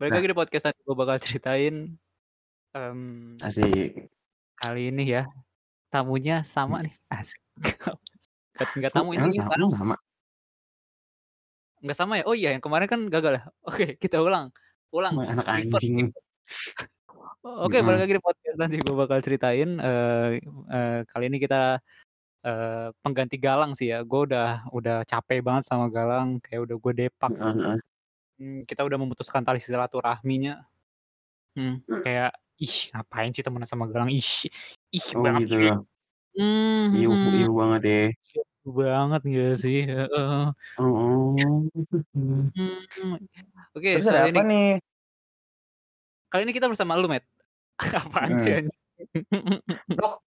Balik Nah. lagi di podcast tadi gue bakal ceritain, mmm, Asik. kali ini ya, tamunya sama nih, asik. Kok tamu ini sama sekarang sama? Nggak sama ya? Oh iya yang kemarin kan gagal ya? Oke kita ulang ulang, anak anjing. Oke balik Mhm. lagi di podcast nanti gue bakal ceritain, eee eee, kali ini kita, eee, pengganti Galang sih ya, gue udah udah capek banget sama Galang, kayak udah gue depak. Heeh heeh. Mmm, kita udah memutuskan tali silaturahminya. Mmm, Mmm. kayak, ih ngapain sih temenan sama Galang, ih ih Oh banget gitu. ini. Mmm, Iuh mhm. iuh banget ya. Iuh banget nggak sih? Heeh. Oh. Oke Terus ada kali apa ini nih? kali ini kita bersama lu, Matt. Apaan sih anjing? Blok.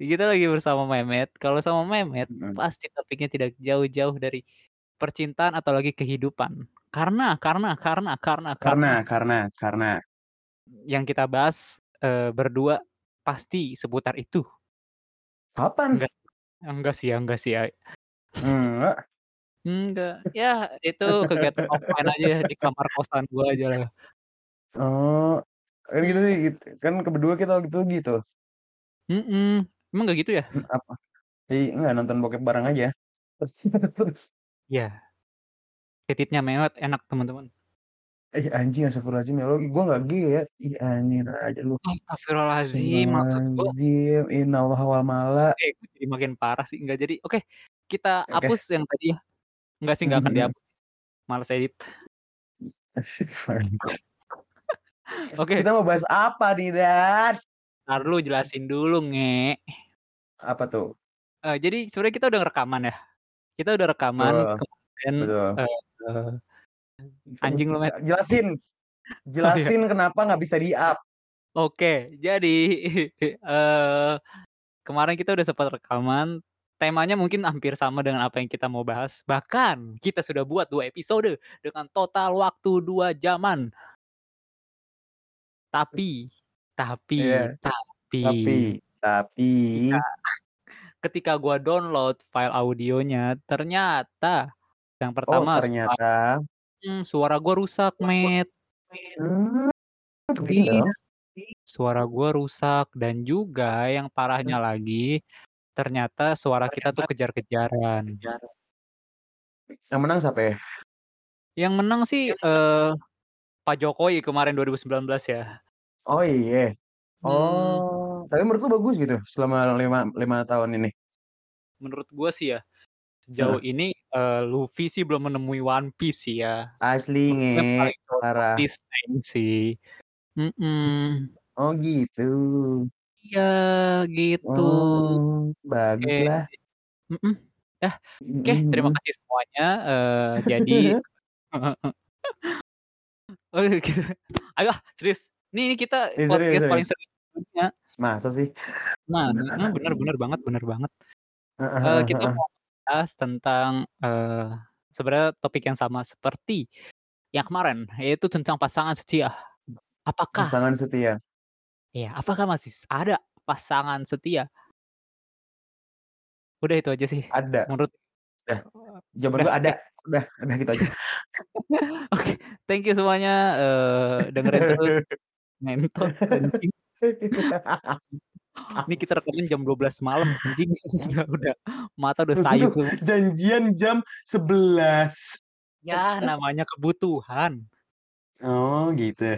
Kita lagi bersama Memet, kalau sama Memet Mhm. pasti topiknya tidak jauh-jauh dari percintaan atau lagi kehidupan. Karena karena karena karena Karena karena karena karena yang kita bahas, eee, berdua pasti seputar itu. Kapan? Enggak enggak sih enggak sih. Enggak. Enggak, ya itu kegiatan offline aja di kamar kosan gua ajalah. Oh, kan gitu sih git kan ke berdua kita waktu itu gitu. Mhm, emang nggak gitu ya? Apa? I enggak nonton bokep bareng aja. Terus. Iya. Titiknya Memet enak teman-teman. Ih anjing astagfirullahaladzim ya Allah, gua nggak gay ya. Ih anjing aja lu. Astagfirullahaladzim, maksud gua Astagfirullahaladzim, innallaha wal mala. Eh gue jadi makin parah sih, enggak jadi oke, kita Oke. hapus yang tadi ya. Enggak sih Mhm nggak akan mhm. dihapus, males edit. Oke. Kita mau bahas apa nih, Dan? Entar dulu jelasin dulu, Nge. Apa tuh? Eee, jadi sebenarnya kita udah rekaman ya. Kita udah rekaman Betul. kemarin, Betul. eee, anjing lu, Met. Jelasin. Oh iya. Jelasin kenapa nggak bisa di-up. Oke, jadi, eee, kemarin kita udah sempat rekaman, temanya mungkin hampir sama dengan apa yang kita mau bahas, bahkan kita sudah buat 2 episode dengan total waktu 2 jaman. Tapi tapi Iya. tapi Tapi tapi ketika ketika gua download file audionya, ternyata yang Oh pertama suara ternyata mmm, suara gua rusak, Met. Gede Iya. Suara gua rusak dan juga yang parahnya lagi, ternyata suara kita tuh kejar-kejaran. Yang menang siapa ya? Yang menang sih, eee, Pak Jokowi kemarin 2019 ya. Oh iya? Mmm. Oh, tapi menurut lu bagus gitu selama lima lima tahun ini? Menurut gua sih ya, sejauh ini, eee, Luffy sih belum menemui One Piece sih ya. Asli, Nge, paling parah. sih. Mhm. Oh gitu. Iya, gitu. Oh, Oke, baguslah. mhm. Yah, oke Mhm terima kasih semuanya, eee, jadi oh gitu. Ayo serius, nih nih kita serius podcast paling serius? serius dunia. Masa sih? Nah, bener banget bener banget. Heeh kita mau bahas tentang, eee, sebenarnya topik yang sama seperti yang kemarin, yaitu tentang pasangan setia. Apakah Pasangan setia. iya, apakah masih ada pasangan setia? Udah itu aja sih, Ada. menurut Udah, jawaban udah, ada. Udah udah gitu aja. Oke, thank you semuanya, eee, dengerin terus anjing. Ini kita rekaman jam 12 malam anjing, udah udah mata udah sayup semua. Janjian jam 11. Ya namanya kebutuhan. Oh gitu.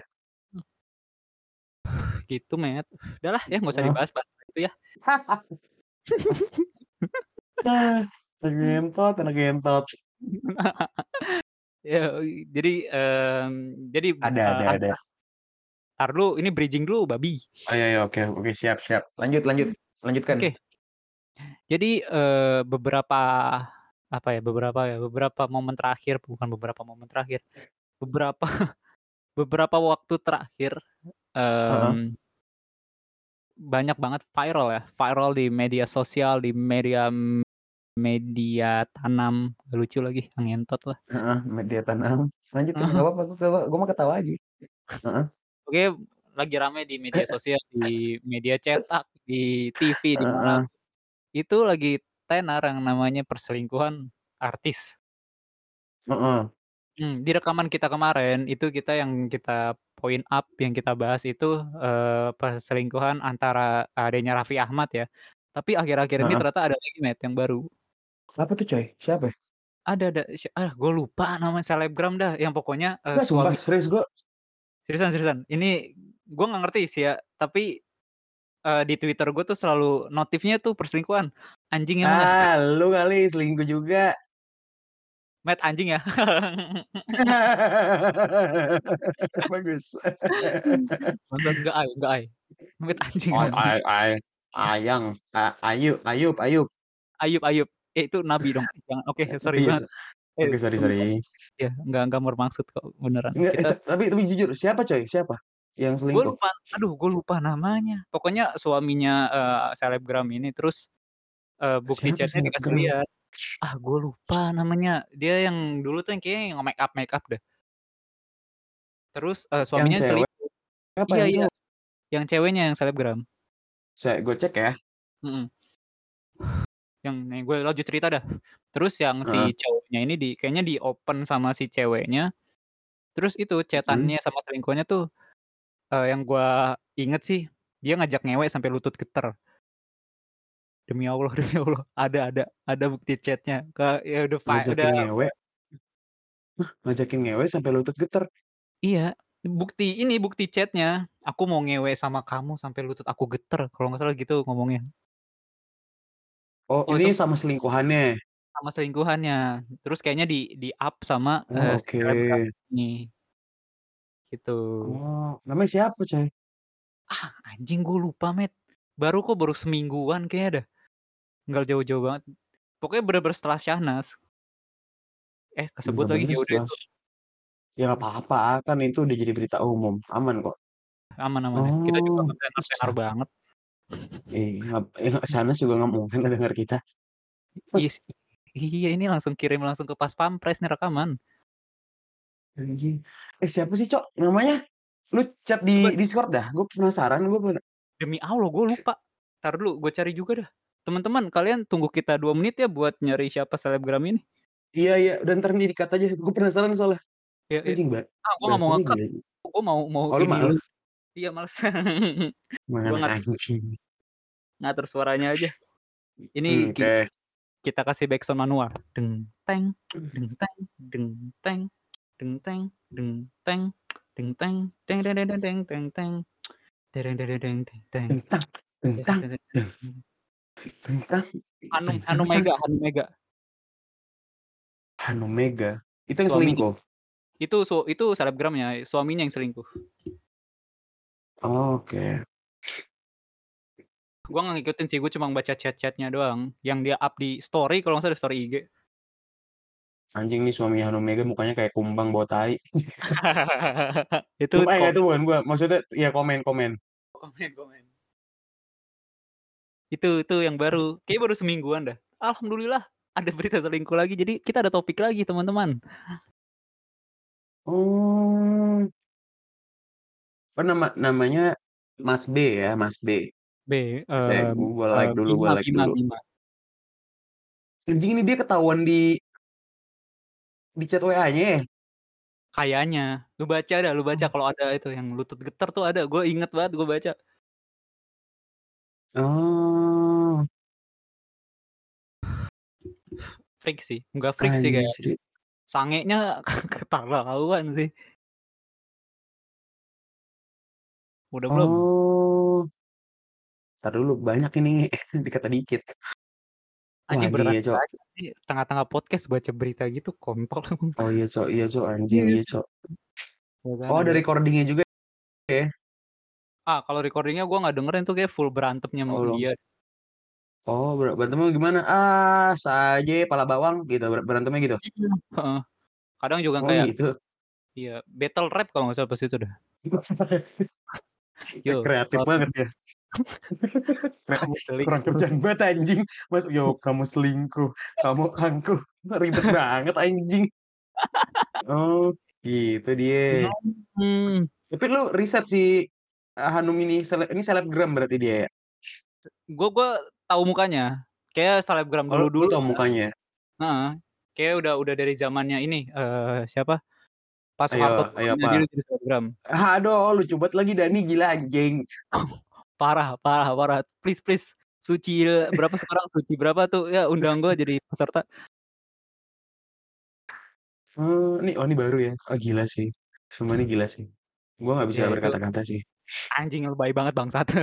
Gitu, Met. Udahlah ya nggak usah Oh. dibahas-bahas itu ya. Anak ngentot anak ngentot. Ya, jadi, mmm, jadi, Ada eee, ada ah ada. Entar dulu, ini bridging dulu babi. Oh iya iya, oke oke, siap siap. Lanjut lanjut, lanjutkan. oke. Jadi, eee, beberapa apa ya, beberapa ya, beberapa momen terakhir, bukan beberapa momen terakhir, beberapa beberapa waktu terakhir, Heeh. mmm banyak banget viral ya, viral di media sosial, di media media tanam, nggak lucu lagi, ah, ngentot lah. Heeh, media tanam. Lanjutin nggak apa-apa, gua gua gua mah ketawa aja. Heeh. Oke, lagi rame di media sosial, di media cetak, di TV, di mana, itu lagi tenar yang namanya perselingkuhan artis. Heeh. Mmm, di rekaman kita kemarin, itu kita yang kita point up, yang kita bahas itu, eee, perselingkuhan antara adenya Raffi Ahmad ya. Tapi akhir-akhir ini Heeh. ternyata ada lagi Matt, yang baru. Apa tuh coy? Siapa? Ada ada, sya ah, gue lupa nama selebgram dah, yang pokoknya, Enggak sumpah, suami serius gue Seriusan seriusan, ini gue nggak ngerti sih ya, tapi, eee, di Twitter gue tuh selalu notifnya tuh perselingkuhan, anjing emang ah. Lu kali selingkuh juga. Matt, anjing ya. Bagus. Enggak ay enggak ay. Matt, anjing Ay ay ay ayang, Ayu Ayub Ayub. Ayub Ayub, eh, itu nabi dong, oke, sorry Iya, banget. Eh, oke, sorry sorry. iya, enggak enggak bermaksud kok, beneran. Enggak, eh, Kita tap tapi tapi jujur, siapa coy? Siapa yang Gue selingkuh? lupa, aduh gue lupa namanya. Pokoknya suaminya, eee, selebgram ini, terus, eee, bukti chat-nya dikasih lihat. Ah, gue lupa namanya, dia yang dulu tuh yang kayaknya yang nge-makeup-makeup deh. Terus, Yang suaminya cewek? selingkuh. Apa Iya yang iya, yang ceweknya yang selebgram. Saya gue cek ya. Mhm. Yang nih gue lanjut cerita dah. Terus yang si cowoknya ini di kayaknya di-open sama si ceweknya, terus itu Mhm. chat-annya sama selingkuhannya tuh, eee, yang gua inget sih, dia ngajak ngewe sampai lutut geter. Demi Allah demi Allah, ada ada ada bukti chat-nya, ke ya udah fi udah Ngajakin ngewe? Ngajakin ngewe sampai lutut geter? Iya, bukti ini, bukti chat-nya, "Aku mau ngewe sama kamu sampai lutut aku geter," kalau nggak salah gitu ngomongnya. Oh, Oh, itu ini sama selingkuhannya? Sama selingkuhannya, terus kayaknya di di-up sama, eee, Oh, si selebgram oke. ini. Gitu. Oh, namanya siapa coy? Ah, anjing gue lupa Matt, baru kok, baru semingguan kayaknya dah, nggak jauh-jauh banget. Pokoknya bener-bener setelah Syahnas. Eh, kesebut lagi, ya udah itu. ya nggak apa-apa, kan itu udah jadi berita umum, aman kok. Aman aman ya, kita juga Oh, nggak tenar-tenar banget. Iya, eh, Syahnas juga nggak mungkin ngedenger kita. Iya sih, iya ini langsung kirim langsung ke Pas Pampres nih rekaman. Anjing, eh, siapa sih Cok, namanya? Lu chat Coba di Discord dah, gue penasaran gue bener Demi Allah gue lupa, entar dulu gue cari juga dah. Teman-teman kalian tunggu kita 2 menit ya buat nyari siapa selebgram ini. Iya iya, udah entar nih di-cut aja, gue penasaran soalnya. Iya iya. Anjing Ah, gue nggak mau gila. gue mau mau Oh, ini dulu. Iya males. Mana ngatur anjing. ngatur suaranya aja. Ini ki oke. kita kasih backsound manual, deng teng, deng teng, deng teng, deng teng, deng teng, deng teng, deng deng deng deng deng deng teng, dereng dereng deng deng deng. Dengtang deng. Dengtang Hanum Hanum. Mega Hanum Mega. Hanum Mega, itu yang selingkuh? Itu su itu selebgramnya, suaminya yang selingkuh. Oke. Gue nggak ngikutin sih, gue cuma baca chat-chat-nya doang, yang dia up di story kalau nggak salah di story IG. Anjing nih suami Hanum Mega mukanya kayak kumbang bawa tai. Itu Bukan, kom itu bukan gua, maksudnya ya komen komen. Komen komen. Itu itu yang baru, kayaknya baru semingguan dah. Alhamdulillah ada berita selingkuh lagi, jadi kita ada topik lagi teman-teman. Oh. Oh, nama namanya Mas B ya, Mas B. B, Saya gua eee, like dulu Bima gua like Bima dulu. Bima. Anjing ini dia ketahuan di di chat WA-nya ya? Kayaknya, lu baca dah, lu baca Oh. kalau ada itu yang lutut geter tuh ada, gue inget banget gue baca. Oh. Freak sih, nggak freak sih kayak, Anjrit. sangenya keterlaluan sih. Udah belum? Oh. Entar dulu, banyak ini, dikata dikit. Anjing beneran iya, Cok. tengah-tengah podcast baca berita gitu kontol. Oh iya, Cok iya, Cok, anjing Iya. iya, Cok. Makanya Oh, ada gue recording-nya juga ya? Ah, kalau recording-nya gue nggak dengerin tuh kayak full berantemnya Oh, sama belum. dia. Oh, ber berantemnya gimana? "Ah, saje pala bawang," gitu ber berantemnya gitu? Heeh. Kadang juga Oh, kayak gitu. iya, battle rap kalau nggak salah pas itu dah. Yo, Kreatif banget ya. Kamu Kurang kerjaan banget anjing. Mas yo, kamu selingkuh, kamu angkuh, ribet banget anjing. Oh, gitu dia. Mhm. Tapi lu riset si, Hanum ini sele ini selebgram berarti dia ya? Gue gue tahu mukanya, kayak selebgram Oh, lu dulu-dulu tahu ya. mukanya? Heeh, kayaknya udah udah dari zamannya ini, eee, siapa Pas Ayo Soeharto ayo dia jadi selebgram. Aduh, lucu banget lagi Dani, gila anjing. Parah parah parah. Please please, Suci berapa sekarang, Suci berapa tuh, ya undang gue jadi peserta. Oh, ini oh ini baru ya? Oh gila sih, semua ini gila sih. Gue nggak bisa Ya berkata-kata sih. anjing lebay banget bangsat.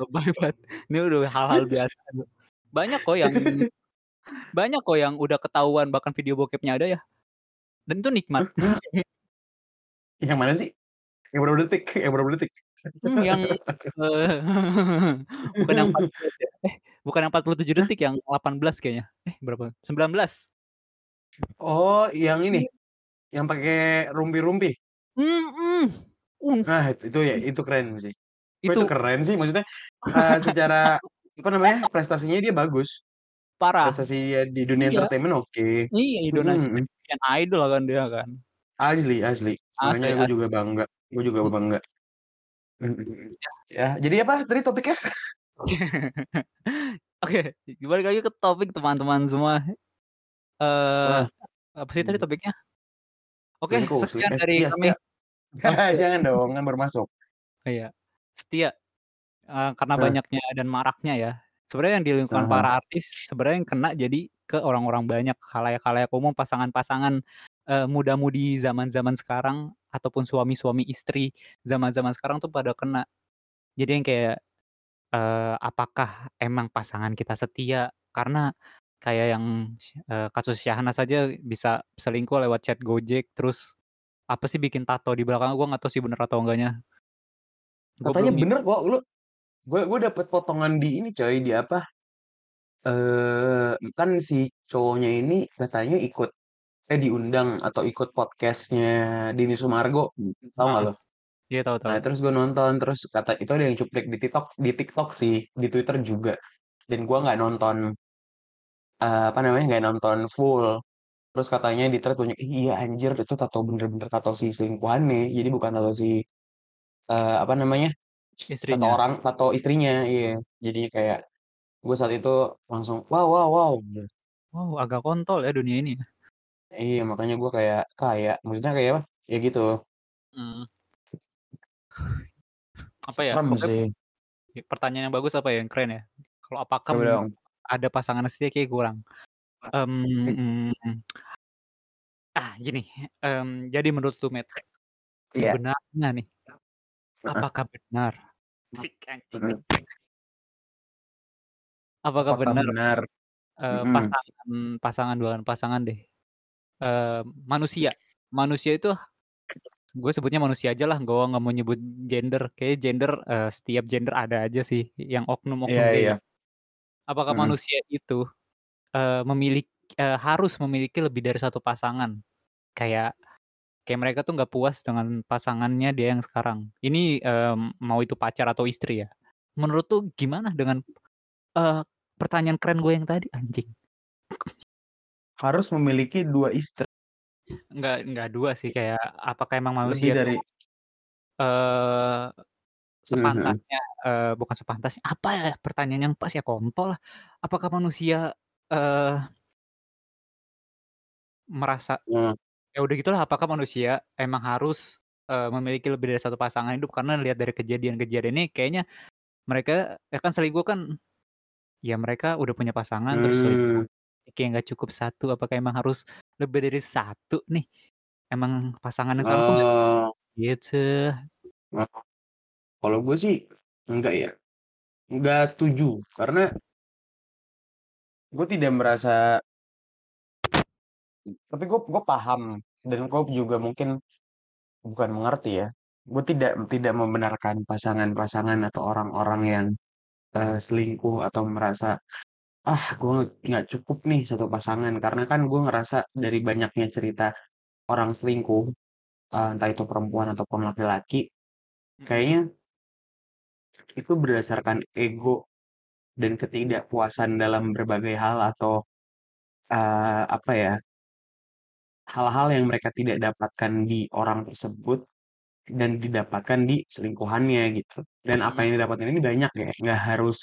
Lebay banget. Ini udah hal-hal biasa. Banyak kok yang banyak kok yang udah ketahuan bahkan video bokepnya ada ya. Dan itu nikmat. Yang mana sih? Yang berapa detik? Yang berapa detik? Mmm, yang, eee, bukan yang 14 ya, eh bukan yang 47 Hah? detik, yang 18 kayaknya. Eh berapa? 19. Oh, yang ini, yang pakai rumpi-rumpi? Mhm. Uh. Nah, itu ya, itu keren sih. Itu Itu keren sih? Maksudnya, eee, secara apa namanya, prestasinya dia bagus. Parah. Prestasi dia di dunia Iya. entertainment oke. Iya, Mhm Indonesian mhm. Indonesian Idol kan dia kan. Asli asli. Makanya gue juga bangga gue juga bangga. Mhm mhm. Ya. Ya, jadi apa tadi topiknya? Oke, balik lagi ke topik teman-teman semua. Eee, Wah. apa sih tadi Mhm. topiknya? Oke, seli sekian eh, dari iya kami. setia. Setia. Jangan dong, kan baru masuk. Iya, setia. Eee, karena banyaknya dan maraknya ya. Sebenarnya yang di lingkungan Heeh. para artis, sebenarnya yang kena jadi ke orang-orang banyak, khalayak-khalayak umum, pasangan-pasangan, eee, muda-mudi zaman-zaman sekarang, ataupun suami-suami istri zaman-zaman sekarang tuh pada kena. Jadi yang kayak, eee, apakah emang pasangan kita setia? Karena kayak yang, eee, kasus Syahnas aja bisa selingkuh lewat chat Gojek, terus apa sih bikin tato di belakang, gue nggak tahu sih bener atau enggaknya. Katanya belum ngik bener kok, lu gue gue dapet potongan di ini coy, di apa, eee, kan si cowoknya ini katanya ikut eh, diundang atau ikut podcast-nya Deddy Sumargo, tahu nggak lo? Iya tahu Nah tahu. terus gue nonton, terus kata itu ada yang cuplik di TikTok di TikTok sih, di Twitter juga. Dan gue nggak nonton, eee, apa namanya, nggak nonton full. Terus katanya di thread banyak, "Ih iya anjir itu tato bener-bener tato si selingkuhannya, jadi bukan tato si" eee, apa namanya, Istrinya. orang tato istrinya, iya. Jadinya kayak, gue saat itu langsung, "Wow wow wow,". Wow, agak kontol ya dunia ini ya. Iya, makanya gue kayak kayak maksudnya kayak apa, ya gitu. Mmm. Apa ya, Serem sih. pertanyaan yang bagus apa ya, yang keren ya. Kalau apakah Coba dong. ada pasangan setia kayaknya kurang. Mmm. Mmm, ah, gini, mmm, jadi menurut lu Matt, Iya. sebenarnya nih, apakah benar asik anjing. Apakah Apakah benar, benar eee, mhm. pasangan pasangan bukan pasangan deh, eee, manusia manusia itu gue sebutnya manusia aja lah, gue nggak mau nyebut gender, kayaknya gender, eee, setiap gender ada aja sih yang oknum-oknum kayak iya. gitu. Apakah Mhm. manusia itu, eee, memilik eee, harus memiliki lebih dari satu pasangan? Kayak kayak mereka tuh nggak puas dengan pasangannya dia yang sekarang. Ini, mmm, mau itu pacar atau istri ya. Menurut lu gimana dengan, eee, pertanyaan keren gue yang tadi, anjing. Harus memiliki 2 istri. Enggak enggak 2 sih, kayak apakah emang Lebih manusia tuh dari eee, Mhm mhm. sepantasnya eee, bukan sepantasnya, apa ya pertanyaan yang pas ya, kontol lah. Apakah manusia, eee merasa Mmm. Ya udah gitulah, apakah manusia emang harus, eee, memiliki lebih dari satu pasangan hidup? Karena lihat dari kejadian-kejadian ini kayaknya mereka ya kan selingkuh kan, ya mereka udah punya pasangan terus selingkuh, Mmm. kayak nggak cukup 1, apakah emang harus lebih dari 1 nih? Emang pasangan yang sekarang tuh nggak Oh. gitu. Kalau gue sih enggak ya, enggak setuju karena gue tidak merasa tapi gue gue paham dan gue juga mungkin bukan mengerti ya, gue tidak tidak membenarkan pasangan-pasangan atau orang-orang yang, eee, selingkuh atau merasa, "Ah gue nggak cukup nih 1 pasangan." Karena kan gue ngerasa dari banyaknya cerita orang selingkuh, eee, entah itu perempuan ataupun laki-laki, kayaknya itu berdasarkan ego dan ketidakpuasan dalam berbagai hal atau, eee, apa ya hal-hal yang mereka tidak dapatkan di orang tersebut dan didapatkan di selingkuhannya gitu. Dan apa Mhm. yang didapatkan ini banyak ya, nggak harus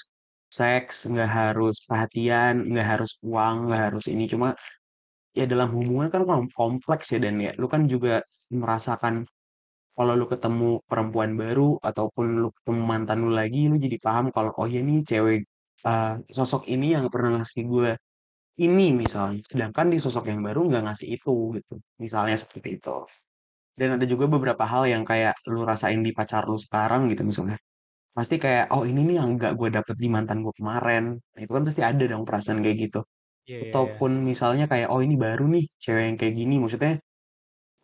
seks, nggak harus perhatian, nggak harus uang, nggak harus ini, cuma ya dalam hubungan kan kom kompleks ya dan ya, lu kan juga merasakan kalau lu ketemu perempuan baru ataupun lu ketemu mantan lu lagi, lu jadi paham kalau, "Oh ya nih cewek, eee, sosok ini yang pernah ngasih gue ini," misalnya, sedangkan di sosok yang baru nggak ngasih itu gitu, misalnya seperti itu. Dan ada juga beberapa hal yang kayak lu rasain di pacar lu sekarang gitu misalnya, pasti kayak, "Oh ini nih yang nggak gue dapet di mantan gue kemarin." Nah itu kan pasti ada dong perasaan kayak gitu. Iya iya iya. Ataupun misalnya kayak, "Oh ini baru nih cewek yang kayak gini," maksudnya,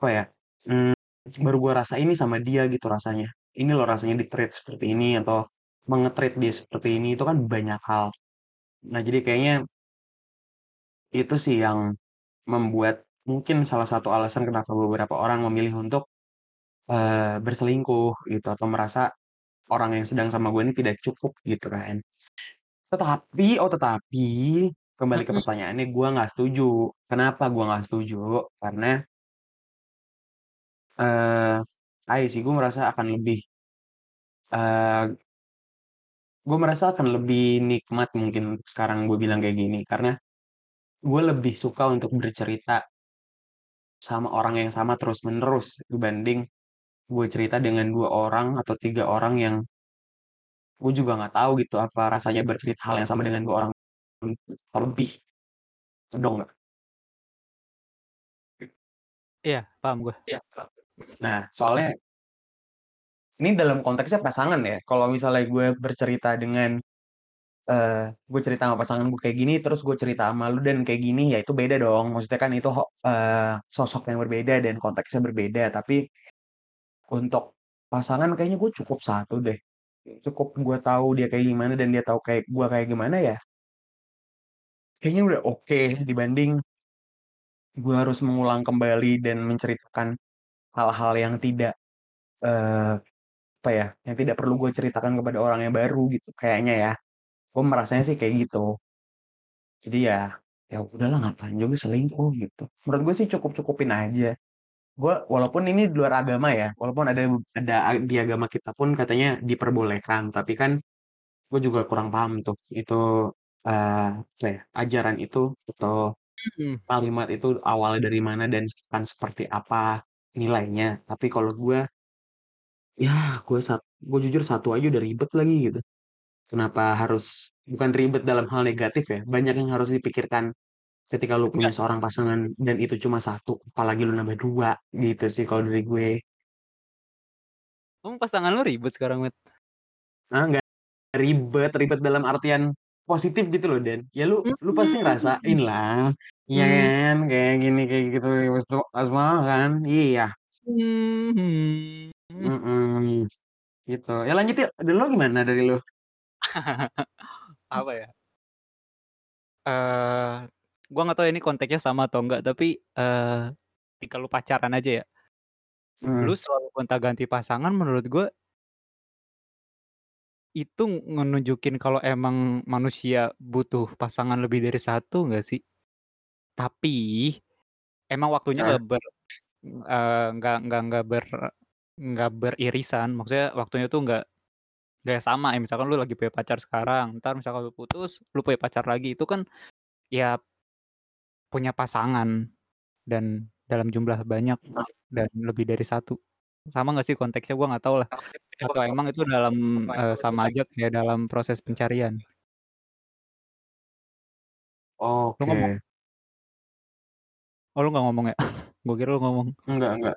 apa ya, mmm, baru gue rasain nih sama dia gitu rasanya. Ini loh rasanya di-treat seperti ini atau menge-treat dia seperti ini, itu kan banyak hal. Nah jadi kayaknya itu sih yang membuat mungkin salah satu alasan kenapa beberapa orang memilih untuk, eee, berselingkuh gitu atau merasa orang yang sedang sama gue ini tidak cukup gitu kan. Tetapi oh tetapi, kembali ke pertanyaannya, gue nggak setuju. Kenapa gue nggak setuju? Karena eee, ayo sih gue merasa akan lebih eee, gue merasa akan lebih nikmat mungkin sekarang gue bilang kayak gini, karena gue lebih suka untuk bercerita sama orang yang sama terus-menerus dibanding gue cerita dengan 2 orang atau 3 orang yang gue juga nggak tahu gitu apa rasanya bercerita hal yang sama dengan 2 orang lebih. Kedong nggak? Iya, paham gue. Iya. Nah, soalnya ini dalam konteksnya pasangan ya, kalau misalnya gue bercerita dengan, eee, gue cerita sama pasangan gue kayak gini, terus gue cerita sama lu dan kayak gini, ya itu beda dong. Maksudnya kan itu eee, sosok yang berbeda dan konteksnya berbeda. Tapi untuk pasangan kayaknya gue cukup satu deh. Cukup gue tahu dia kayak gimana dan dia tahu kayak gue kayak gimana ya kayaknya udah oke dibanding gue harus mengulang kembali dan menceritakan hal-hal yang tidak, eee, apa ya, yang tidak perlu gue ceritakan kepada orang yang baru gitu kayaknya ya. Gue merasanya sih kayak gitu. Jadi ya, ya udahlah ngapain juga selingkuh gitu. Menurut gue sih cukup-cukupin aja. Gue walaupun ini di luar agama ya, walaupun ada ada di agama kita pun katanya diperbolehkan, tapi kan gue juga kurang paham tuh itu, apa ya, ajaran itu atau Mhm. kalimat itu awalnya dari mana dan akan seperti apa nilainya. Tapi kalau gue, ya gue gue jujur satu aja udah ribet lagi gitu. Kenapa harus bukan ribet dalam hal negatif ya, banyak yang harus dipikirkan ketika lu punya Enggak, seorang pasangan dan itu cuma satu, apalagi lu nambah 2 gitu sih kalau dari gue. emang pasangan lu ribet sekarang, Met? Ah, nggak ribet, ribet dalam artian positif gitu loh, Dan. Ya lu lu pasti ngerasain Mmm. lah, iya Mmm. kan, kayak gini, kayak gitu, banget kan? Iya, Mhm. mhm, gitu. Ya lanjut yuk, dari lu gimana dari lu? Apa ya, eee, gua nggak tahu ini konteksnya sama atau enggak, tapi, eee, ketika lu pacaran aja ya, lu Mhm, selalu gonta-ganti pasangan menurut gua itu ngenunjukin kalau emang manusia butuh pasangan lebih dari satu nggak sih? Tapi, emang waktunya heeh, nggak ber eee, nggak nggak nggak ber nggak beririsan, maksudnya waktunya tuh nggak nggak sama ya, misalkan lu lagi punya pacar sekarang, entar misalkan lu putus, lu punya pacar lagi, itu kan ya punya pasangan dan dalam jumlah banyak dan lebih dari satu. Sama nggak sih konteksnya? Gua nggak tahu lah, atau emang itu dalam eee, sama aja kayak dalam proses pencarian? Lu ngomong? oke. Oh, lu nggak ngomong ya? Gua kira lu ngomong. Enggak enggak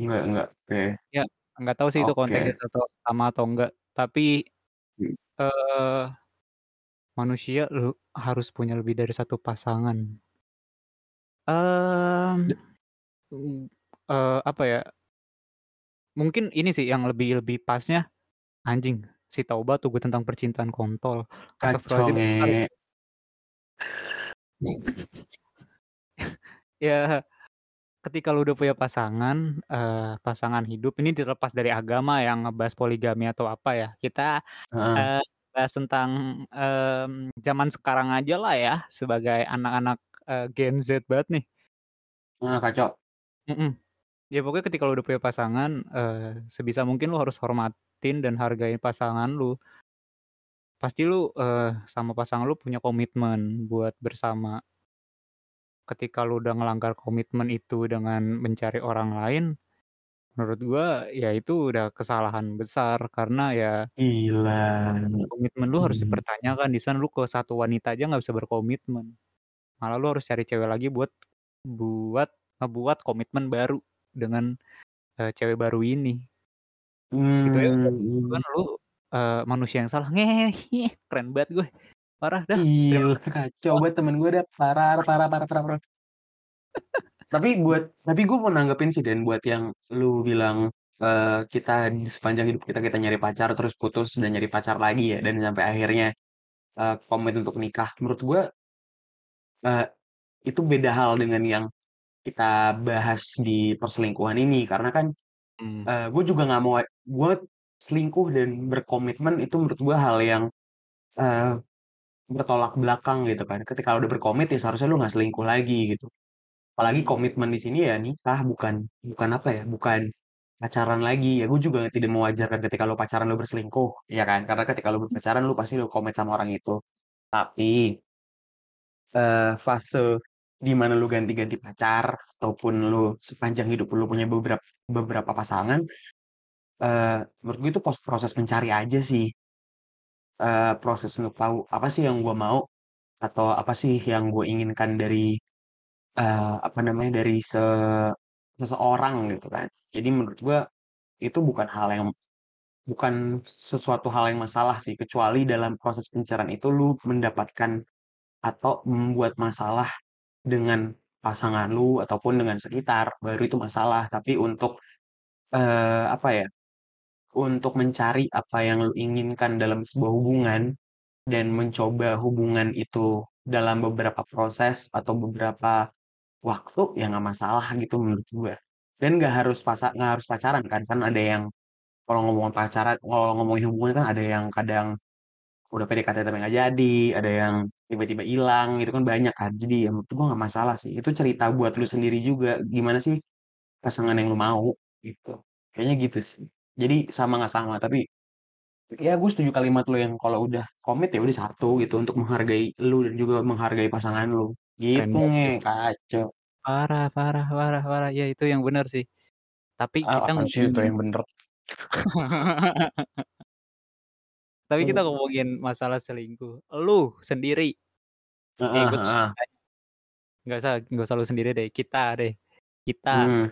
enggak enggak, oke Ya, nggak tahu sih itu konteksnya oke, atau sama atau enggak, tapi, mhm, eee, manusia lu harus punya lebih dari satu pasangan. Mmm, mmm, eee, apa ya, mungkin ini sih yang lebih lebih pasnya, anjing si Tauba tuh gue tentang percintaan kontol. kacau Astagfirullahaladzim, bentar. nge Ya, ketika lu udah punya pasangan, eee, pasangan hidup ini terlepas dari agama yang ngebahas poligami atau apa ya, kita, heeh eee, bahas tentang, mmm, zaman sekarang ajalah ya, sebagai anak-anak, eee, Gen Z banget nih. heeh, kacau. Mhm. Ya pokoknya ketika lu udah punya pasangan, eee, sebisa mungkin lu harus hormatin dan hargain pasangan lu. Pasti lu, eee, sama pasangan lu punya komitmen buat bersama. Ketika lu udah ngelanggar komitmen itu dengan mencari orang lain, menurut gua ya itu udah kesalahan besar karena ya Gila. komitmen lu harus Mhm. dipertanyakan di sana lu ke satu wanita aja nggak bisa berkomitmen. Malah lu harus cari cewek lagi buat buat ngebuat komitmen baru dengan, eee, cewek baru ini. Itu aja udah Mmm, kan mhm. lu, eee, manusia yang salah, keren banget gue. Parah dah, kasih kacau banget temen gue dah, parah parah parah parah parah. Tapi buat tapi gue mau nanggepin sih Den, buat yang lu bilang, eee, kita di sepanjang hidup kita, kita nyari pacar, terus putus dan nyari pacar lagi ya, dan sampai akhirnya, eee, komit untuk nikah. Menurut gue eee, itu beda hal dengan yang kita bahas di perselingkuhan ini. Karena kan, Mmm. eee, gue juga nggak mau gue selingkuh dan berkomitmen itu menurut gue hal yang, eee, bertolak belakang gitu kan. Ketika udah berkomit ya seharusnya lu nggak selingkuh lagi gitu. Apalagi Mhm. komitmen di sini ya nikah, bukan bukan apa ya, bukan pacaran lagi. Ya gue juga tidak mewajarkan ketika lu pacaran lu berselingkuh, ya kan. Karena ketika lu berpacaran lu pasti lu komit sama orang itu. Tapi eee, fase di mana lu ganti-ganti pacar, ataupun lu sepanjang hidup lu punya beberap beberapa pasangan, eee, menurut gue itu proses mencari aja sih. Eee, proses untuk tahu, apa sih yang gue mau, atau apa sih yang gue inginkan dari, eee, apa namanya, dari se seseorang gitu kan. Jadi menurut gue, itu bukan hal yang bukan sesuatu hal yang masalah sih, kecuali dalam proses pencarian itu lu mendapatkan atau membuat masalah dengan pasangan lu, ataupun dengan sekitar, baru itu masalah. Tapi untuk, eee, apa ya, untuk mencari apa yang lu inginkan dalam sebuah hubungan, dan mencoba hubungan itu dalam beberapa proses atau beberapa waktu, ya nggak masalah gitu menurut gue. Dan nggak harus pasa nggak harus pacaran kan, kan ada yang kalau ngomongin pacaran kalau ngomongin hubungan kan ada yang kadang udah PDKT tapi nggak jadi, ada yang tiba-tiba ilang, itu kan banyak kan. Jadi ya menurut gue nggak masalah sih, itu cerita buat lu sendiri juga, gimana sih pasangan yang lu mau, gitu. Kayaknya gitu sih. Jadi sama nggak sama, tapi ya gue setuju kalimat lu yang kalau udah komit ya udah satu gitu, untuk menghargai lu dan juga menghargai pasangan lu. Gitu Nge, kacau. Parah parah parah parah, ya itu yang bener sih. Tapi Ah, kita sih itu ngomongin yang bener? tapi kita ngomongin masalah selingkuh, lu sendiri eh, Heeh gue tanya heeh. tanya. Nggak usah nggak usah lu sendiri deh, kita deh. Kita, Mmm.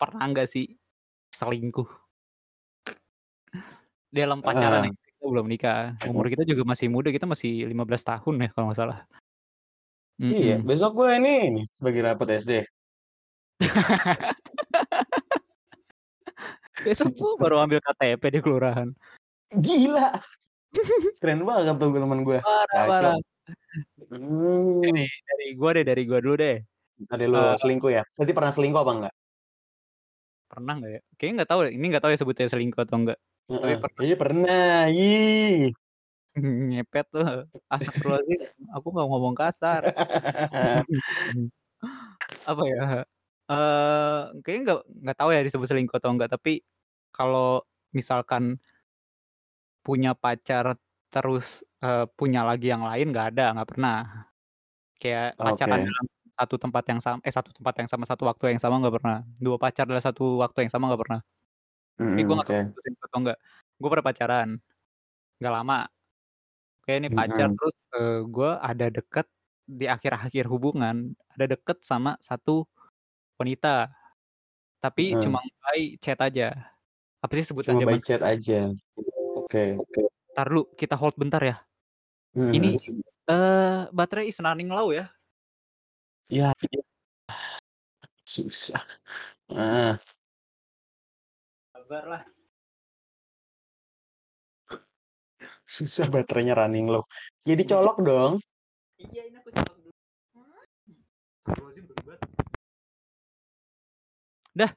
pernah nggak sih selingkuh? Dalam pacaran ya, Heeh. kita belum nikah, umur kita juga masih muda, kita masih 15 tahun ya kalau nggak salah. Iya, Mhm. besok gue ini bagi rapot SD. Besok gue Secepet baru ambil KTP di kelurahan. Gila! Keren banget tuh temen gue, Parah kacau. parah. Ini Mmm. dari gua deh dari gua dulu deh. Tadi lu Eee selingkuh ya? Berarti pernah selingkuh apa enggak? Pernah nggak ya? Kayaknya nggak tahu deh, ini nggak tahu ya sebutnya selingkuh atau enggak, tapi Heeh, pernah. kayaknya pernah, ih. Ngepet tuh, astagfirullahaladzim, aku nggak ngomong kasar. Apa ya, eee, kayaknya nggak nggak tahu ya disebut selingkuh atau enggak, tapi kalau misalkan punya pacar terus, eee, punya lagi yang lain nggak ada, nggak pernah. Kayak pacaran Oke. dalam satu tempat yang sam eh, satu tempat yang sama, satu waktu yang sama nggak pernah. 2 pacar dalam satu waktu yang sama nggak pernah. Tapi Mhm, nggak tahu oke. disebut selingkuh atau enggak. Gua pernah pacaran, nggak lama. Oke ini pacar Mhm. terus, eee, gua ada deket di akhir-akhir hubungan, ada deket sama satu wanita. Tapi cuma Heeh. by chat aja. Apa sih sebutan Cuma by chat aja? Oke. Oke. Entar dulu, kita hold bentar ya. Ini, Mhm. eee, baterai is running low ya. Ya. Susah, heeh. Sabarlah. Susah baterainya running low. Ya Iya. dicolok dong. Iya ini aku colok dulu. Dah,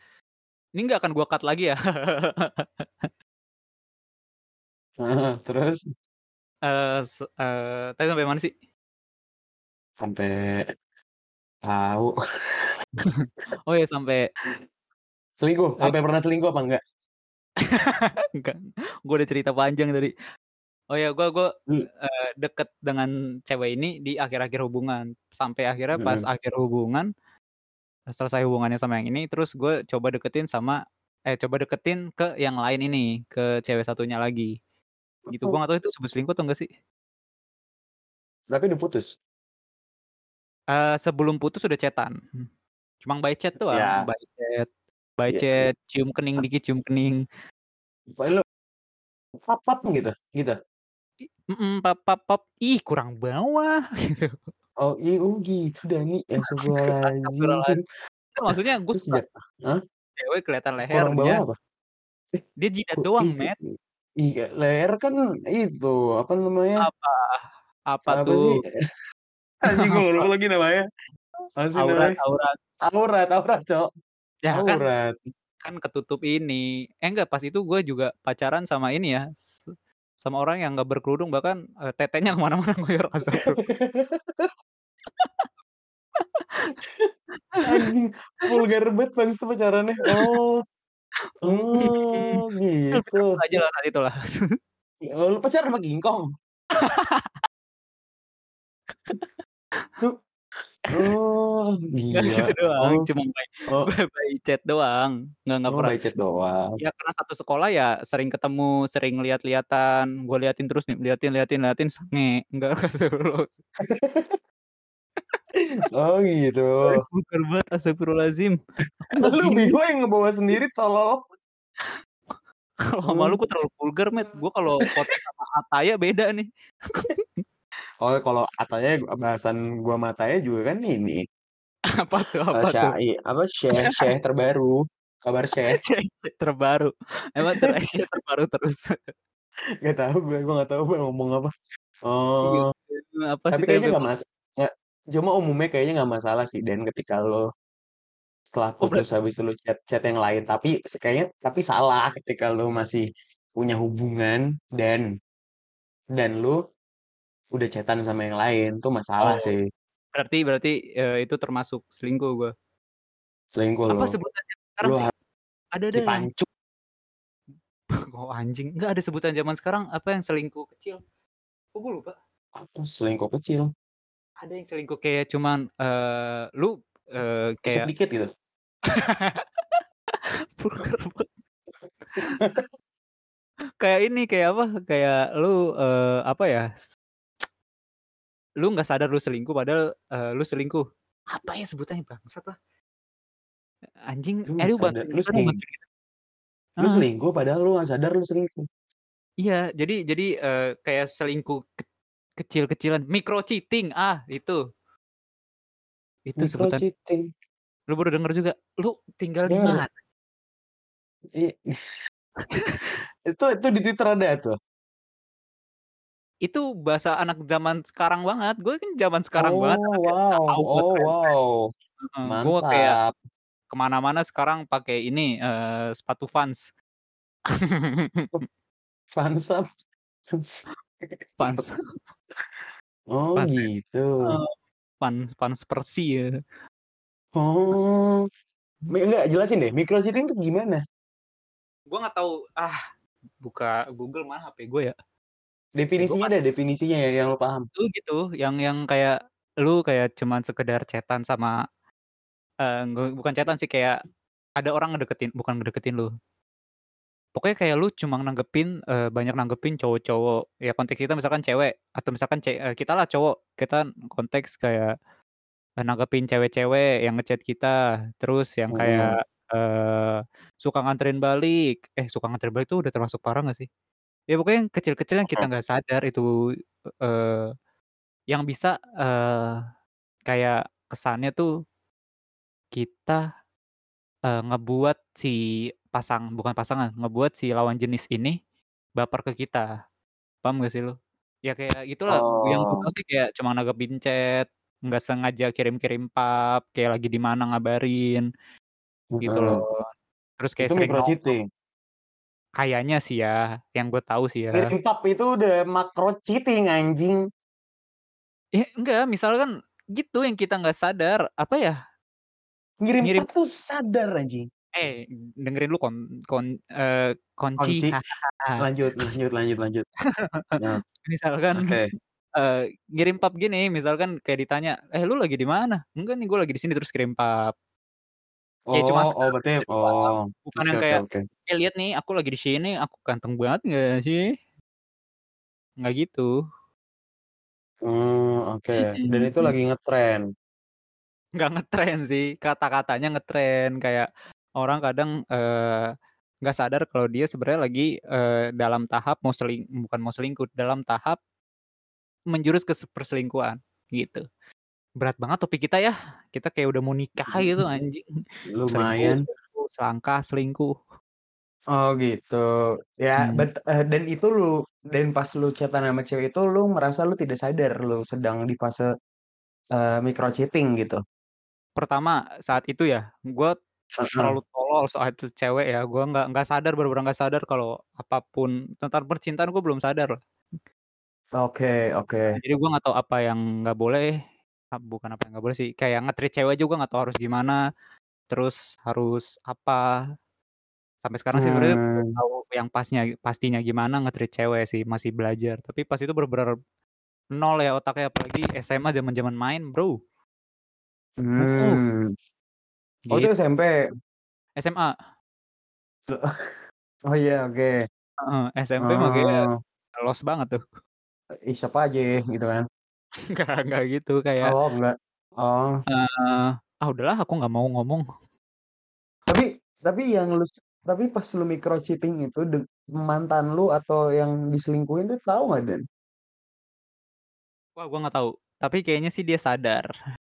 ini nggak akan gua cut lagi ya. Heeh, terus? Se eee, tadi sampai mana sih? Sampai tahu. Oh ya sampai Selingkuh, sampai pernah selingkuh apa enggak? Enggak, gua udah cerita panjang tadi. Oh ya, gua gua, Mmm. eee, deket dengan cewek ini di akhir-akhir hubungan. Sampai akhirnya pas Mhm. akhir hubungan, selesai hubungannya sama yang ini, terus gue coba deketin sama eh, coba deketin ke yang lain ini, ke cewek satunya lagi. Gitu, gue Oh. nggak tahu itu disebut selingkuh atau enggak sih? Berarti udah putus? Eee, sebelum putus udah chat-an. Cuma by chat doang, Ya. by chat Iya iya. chat, cium kening dikit, cium kening. Pokoknya lu pap pap gitu gitu? I mhm, pap pap pap, ih kurang bawah gitu. Oh i oh gitu Dani, astagfirullahaladzim. Astagfirullahaladzim. Kan maksudnya gue Terus suka ja heeh? cewek kelihatan Kurang lehernya. bawah apa? Eh, Dia jidat kok doang, ih Matt. iya leher kan itu, apa namanya Apa? Apa apa sih? tuh? Anjing gue Apa? lupa lagi namanya. Apa sih Aurat namanya? aurat. Aurat aurat, Cok. Ya kan Aurat. kan ketutup ini. Eh enggak, pas itu gue juga pacaran sama ini ya, s sama orang yang nggak berkerudung, bahkan, eee, tetenya ke mana-mana ngoyor, astagfirullah. Anjing, vulgar banget Bang itu pacarannya. Oh. Oh, takut gitu. aja lah saat itulah. Oh, lu pacaran sama King Kong? Lu oh, Nggak gila. gitu doang, Oh cuma by oh. by chat doang, nggak nggak Oh, pernah by chat doang. ya karena satu sekolah ya sering ketemu, sering lihat-lihatan, gue liatin terus nih, liatin liatin liatin, sange, enggak astagfirullah. Oh gitu. Vulgar banget, astagfirullahaladzim. Lu bego yang ngebawa sendiri tolol. Kalau sama lu Mmm. gue terlalu vulgar, Matt. Gue kalau podcast sama Ataya beda nih. Oh, kalau Ataya bahasan gua sama Ataya juga kan ini Apa tuh eee, apa tuh? syai apa, Syekh Syekh terbaru, kabar Syekh. Syekh terbaru. Emang ter Syekh terbaru terus? Nggak tahu gue, gue nggak tahu mau ngomong apa. Iya, Oh. apa sih Tapi kayaknya nggak memang mas nggak cuma umumnya kayaknya nggak masalah sih Dan ketika lo setelah Oh putus habis itu lu chat-chat yang lain, tapi kayaknya tapi salah ketika lu masih punya hubungan dan dan lu udah chat-an sama yang lain, itu masalah Oh, sih. berarti berarti, eee, itu termasuk selingkuh gue. Selingkuh Apa sebutannya sekarang sih? ha Ada deh yang dipancung. Oh anjing, enggak ada sebutan zaman sekarang, apa yang selingkuh kecil. Kok gue lupa. Apa selingkuh kecil? Ada yang selingkuh kayak cuman, eee, lu, Isep kayak dikit gitu? Kayak ini, kayak apa, kayak lu, eee, apa ya, lu nggak sadar lu selingkuh padahal, eee, lu selingkuh. Apa ya sebutannya, bangsat lah. Anjing, Lu eh nggak lu bantuin lu Heeh. selingkuh padahal lu nggak sadar lu selingkuh? Iya, jadi jadi, eee, kayak selingkuh kec kecil-kecilan, micro cheating, ah itu. Itu Micro sebutan cheating. Lu baru denger juga? Lu tinggal di Baru. mana? I itu itu di Twitter ada tuh? Itu bahasa anak zaman sekarang banget, gue kan zaman sekarang banget Oh, nggak wow tahu oh, tren-tren. wow. Heeh, gue kayak Mantap. ke mana-mana sekarang pakai ini, eee, sepatu Vans. Oh, Vans ap Vans. Vans. Oh, Vans ya? gitu. Heeh, Vans Vans Persie. Oh. Enggak, jelasin deh, micro cheating itu gimana? Gue nggak tahu, ah, buka Google mana HP gue ya. Ya Definisinya kan deh, definisinya ya yang lu paham. Itu gitu, yang yang kayak lu kayak cuman sekedar chat-an sama nge bukan chat-an sih, kayak ada orang ngedeketin bukan ngedeketin lu. Pokoknya kayak lu cuma nanggepin, eee, banyak nanggepin cowok-cowok, ya konteks kita misalkan cewek atau misalkan ce eee, kita lah cowok, kita konteks kayak, nanggepin cewek-cewek yang nge-chat kita, terus yang kayak, eee, suka nganterin balik, eh suka nganterin balik itu udah termasuk parah nggak sih? Ya pokoknya yang kecil-kecil yang kita nggak sadar itu, e eee, yang bisa, eee, kayak kesannya tuh kita, eee, ngebuat si pasang bukan pasangan, ngebuat si lawan jenis ini baper ke kita. Paham nggak sih lu? Ya kayak gitulah, yang gue Oh. sih kayak cuma nanggepin chat, nggak sengaja kirim-kirim pap, kayak lagi di mana ngabarin, gitu loh. Terus kayak Itu sering micro nongkrong. cheating? Kayaknya sih ya, yang gue tahu sih ya. Pap itu udah macro cheating anjing. Eh, enggak, misalkan gitu yang kita nggak sadar, apa ya Ngirim ngirim tuh sadar anjing. Eh, dengerin dulu kon kon eee, konci. Kunci. Lanjut lanjut lanjut lanjut. Nah, Misalkan, oke. eee, ngirim pap gini, misalkan kayak ditanya, "Eh, lu lagi di mana?" "Enggak nih, gue lagi di sini," terus kirim pap. Kayak cuma Oh oh, sekedar berarti gitu doang, oh, bukan oke yang oke kayak, oke. "Eh, lihat nih aku lagi di sini, aku ganteng banget nggak sih?" Nggak gitu. Oh, oke. Dan Mhm itu mhm. lagi ngetren? Nggak ngetren sih, kata-katanya ngetren. Kayak orang kadang, eee, nggak sadar kalau dia sebenarnya lagi, eee, dalam tahap mau seling bukan mau selingkuh, dalam tahap menjurus ke se perselingkuhan, gitu. Berat banget topik kita ya, kita kayak udah mau nikah gitu anjing. Lumayan. selingkuh, selangkah, selingkuh. Oh, gitu. Ya, Mmm. bet eee, dan itu lu dan pas lu chat-an sama cewek itu lu merasa lu tidak sadar lu sedang di fase, eee, micro cheating gitu? Pertama, saat itu ya, gue terlalu tolol soal itu cewek ya, gue nggak nggak sadar, bener-bener nggak sadar kalau apa pun tentang percintaan gue belum sadar. Oke Heeh, oke. jadi gue nggak tahu apa yang nggak boleh, bukan apa yang nggak boleh sih, kayak nge-treat cewek juga nggak tahu harus gimana, terus harus apa. Sampai sekarang sih sebenarnya belum Mmm. tahu yang pasnya pastinya gimana nge-treat cewek sih, masih belajar. Tapi pas itu bener-bener nol ya otaknya, apalagi SMA zaman-zaman main, Bro. Mmm. Oh, itu Git SMP? SMA. Oh, iya, oke. Heeh, SMP Oh. los banget tuh. Ih, siapa aja gitu kan? Enggak enggak gitu, kayak Oh, enggak? Oh. eee, "Ah, udahlah aku nggak mau ngomong." Tapi tapi yang lu tapi pas lu micro cheating itu deng mantan lu atau yang diselingkuhin tuh tahu nggak, Dan? Wah, gue nggak tahu, tapi kayaknya sih dia sadar.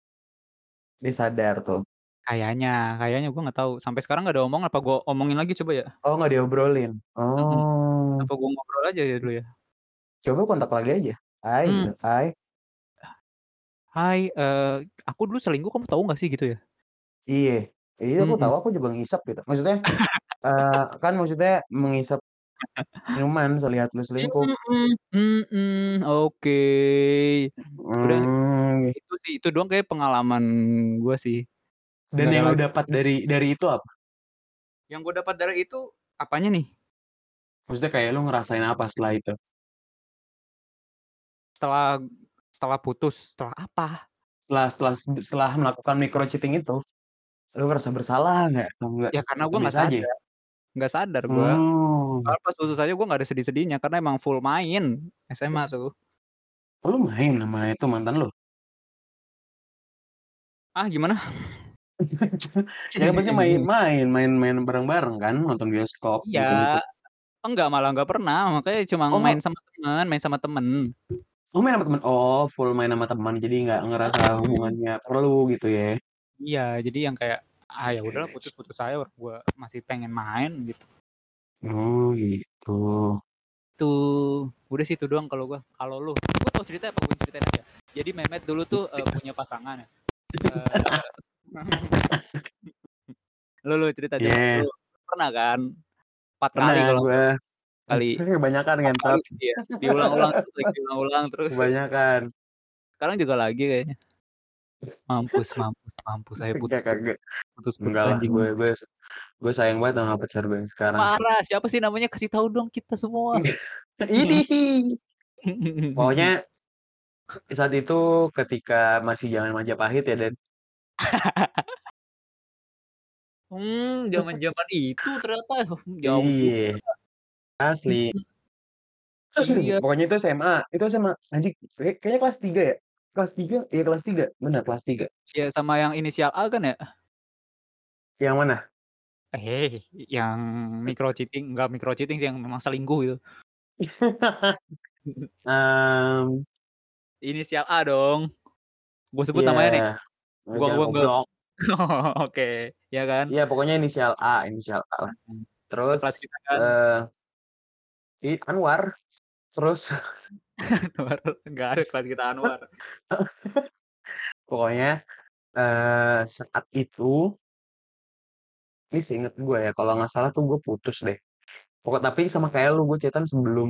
Dia sadar tuh? Kayaknya kayaknya, gue nggak tahu. Sampai sekarang nggak ada omongan, apa gue omongin lagi coba ya? Oh, nggak diobrolin? Mhm. Oh. Apa gue ngobrol aja ya dulu ya? Coba kontak lagi aja, "Hai," Mmm. gitu, "Hai" "Hai, eee, aku dulu selingkuh kamu tahu nggak sih?" Gitu ya? Iya. Iya, aku Mhm. tahu, aku juga ngisep gitu. Maksudnya, eee, kan maksudnya mengisep minuman selihat lu selingkuh. Mhm mhm, oke. Udah, Mmm. itu sih, itu doang kayaknya pengalaman gue sih, Dan nggak ada yang lu lagi. dapat dari dari itu apa? Yang gue dapat dari itu, apanya nih? Maksudnya kayak lu ngerasain apa setelah itu? Setelah setelah putus, setelah apa? Setelah setelah setelah melakukan micro cheating itu, lu ngerasa bersalah nggak? Atau nggak Ya karena gue nggak sadar nggak sadar gue. Oh. Malah pas putus aja gue nggak ada sedih-sedihnya, karena emang full main, SMA tuh. Oh, lu main sama itu mantan lu? Ah, gimana? Ya pasti main main main main bareng-bareng kan, nonton bioskop Iya. gitu-gitu? Enggak, malah nggak pernah, makanya cuma Oh, main sama temen main sama temen. Oh, main sama temen? Oh, full main sama teman, jadi nggak ngerasa hubungannya perlu gitu ya? Iya, jadi yang kayak, "Ah, ya udahlah putus-putus orang gue masih pengen main," gitu. Oh, gitu. Tuh, udah sih itu doang kalau gue. Kalau lu? Gue tahu ceritanya apa gue ceritain aja? Jadi Mehmet dulu tuh, eee, punya pasangan ya, eee lu lu cerita coba, Iya. lu pernah kan? 4 kali Pernah kalau gue. Kali. Kebanyakan 4 kali ngentot. iya, diulang-ulang terus diulang-ulang terus. Kebanyakan. Sekarang juga lagi kayaknya. Mampus mampus mampus, Kagak putus putus. kagak. Putus putus, Enggak anjing gue gue gue sayang banget sama pacar gue sekarang. Parah, siapa sih namanya? Kasih tahu dong kita semua. Idih. Pokoknya saat itu ketika masih zaman Majapahit ya, Dan. Mmm, zaman-zaman itu ternyata, jauh juga. Asli. Iya. Pokoknya itu SMA itu SMA, anjing kayak kayaknya kelas 3 ya? Kelas 3 iya kelas 3, bener kelas 3. Iya, sama yang inisial A kan ya? Yang mana? Eh, yang micro cheating, nggak micro cheating sih, yang memang selingkuh itu. Mmm. Inisial A dong. Gue sebut Iya. namanya nih? Gua gua oh, oke, iya kan? Iya, pokoknya inisial A inisial A lah. Terus, Sekelas kita kan? eee I Anwar. Terus Anwar, nggak ada kelas kita Anwar. Pokoknya, eee, saat itu ini seinget gue ya, kalau nggak salah tuh gue putus deh. Pokok tapi sama kayak lu, gue chatan sebelum,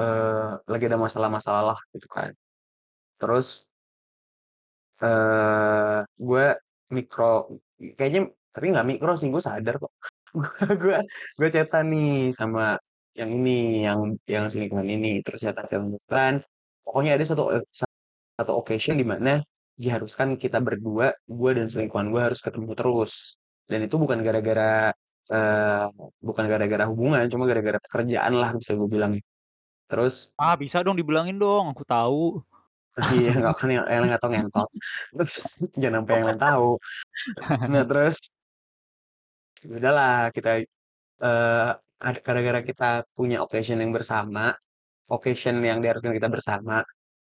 eee, lagi ada masalah-masalah gitu kan. Terus eee, gue micro kayaknya tapi nggak micro sih, gue sadar kok. Gua gua chatan nih sama yang ini, yang yang selingkuhan ini, terus chatan-chatan, pokoknya ada satu satu occasion di mana diharuskan kita berdua, gua dan selingkuhan gua harus ketemu terus. Dan itu bukan gara-gara, eee, bukan gara-gara hubungan, cuma gara-gara pekerjaan lah bisa gua bilang. Terus Ah, bisa dong dibilangin dong, aku tahu. Iya, nggak kan yang yang nggak tahu ngentot. Jangan sampai yang lain tahu. Nah terus ya udahlah kita, ad gara-gara kita punya occasion yang bersama, occasion yang diharuskan kita bersama,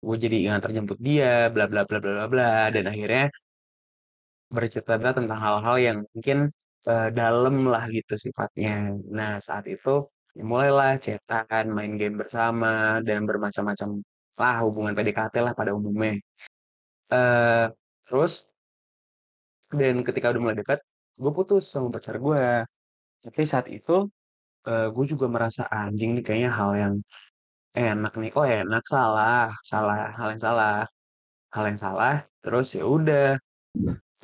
gue jadi nganter jemput dia, bla bla bla bla bla bla, dan akhirnya bercerita tentang hal-hal yang mungkin, eee, dalem lah gitu sifatnya. Nah saat itu, ya mulailah chatan, main game bersama, dan bermacam-macam lah hubungan PDKT lah pada umumnya. Eee, terus dan ketika udah mulai dekat, gue putus sama pacar gue. Tapi saat itu, eee, gue juga merasa, "Anjing nih kayaknya hal yang enak nih, kok enak? Salah salah hal yang salah hal yang salah." Terus ya udah,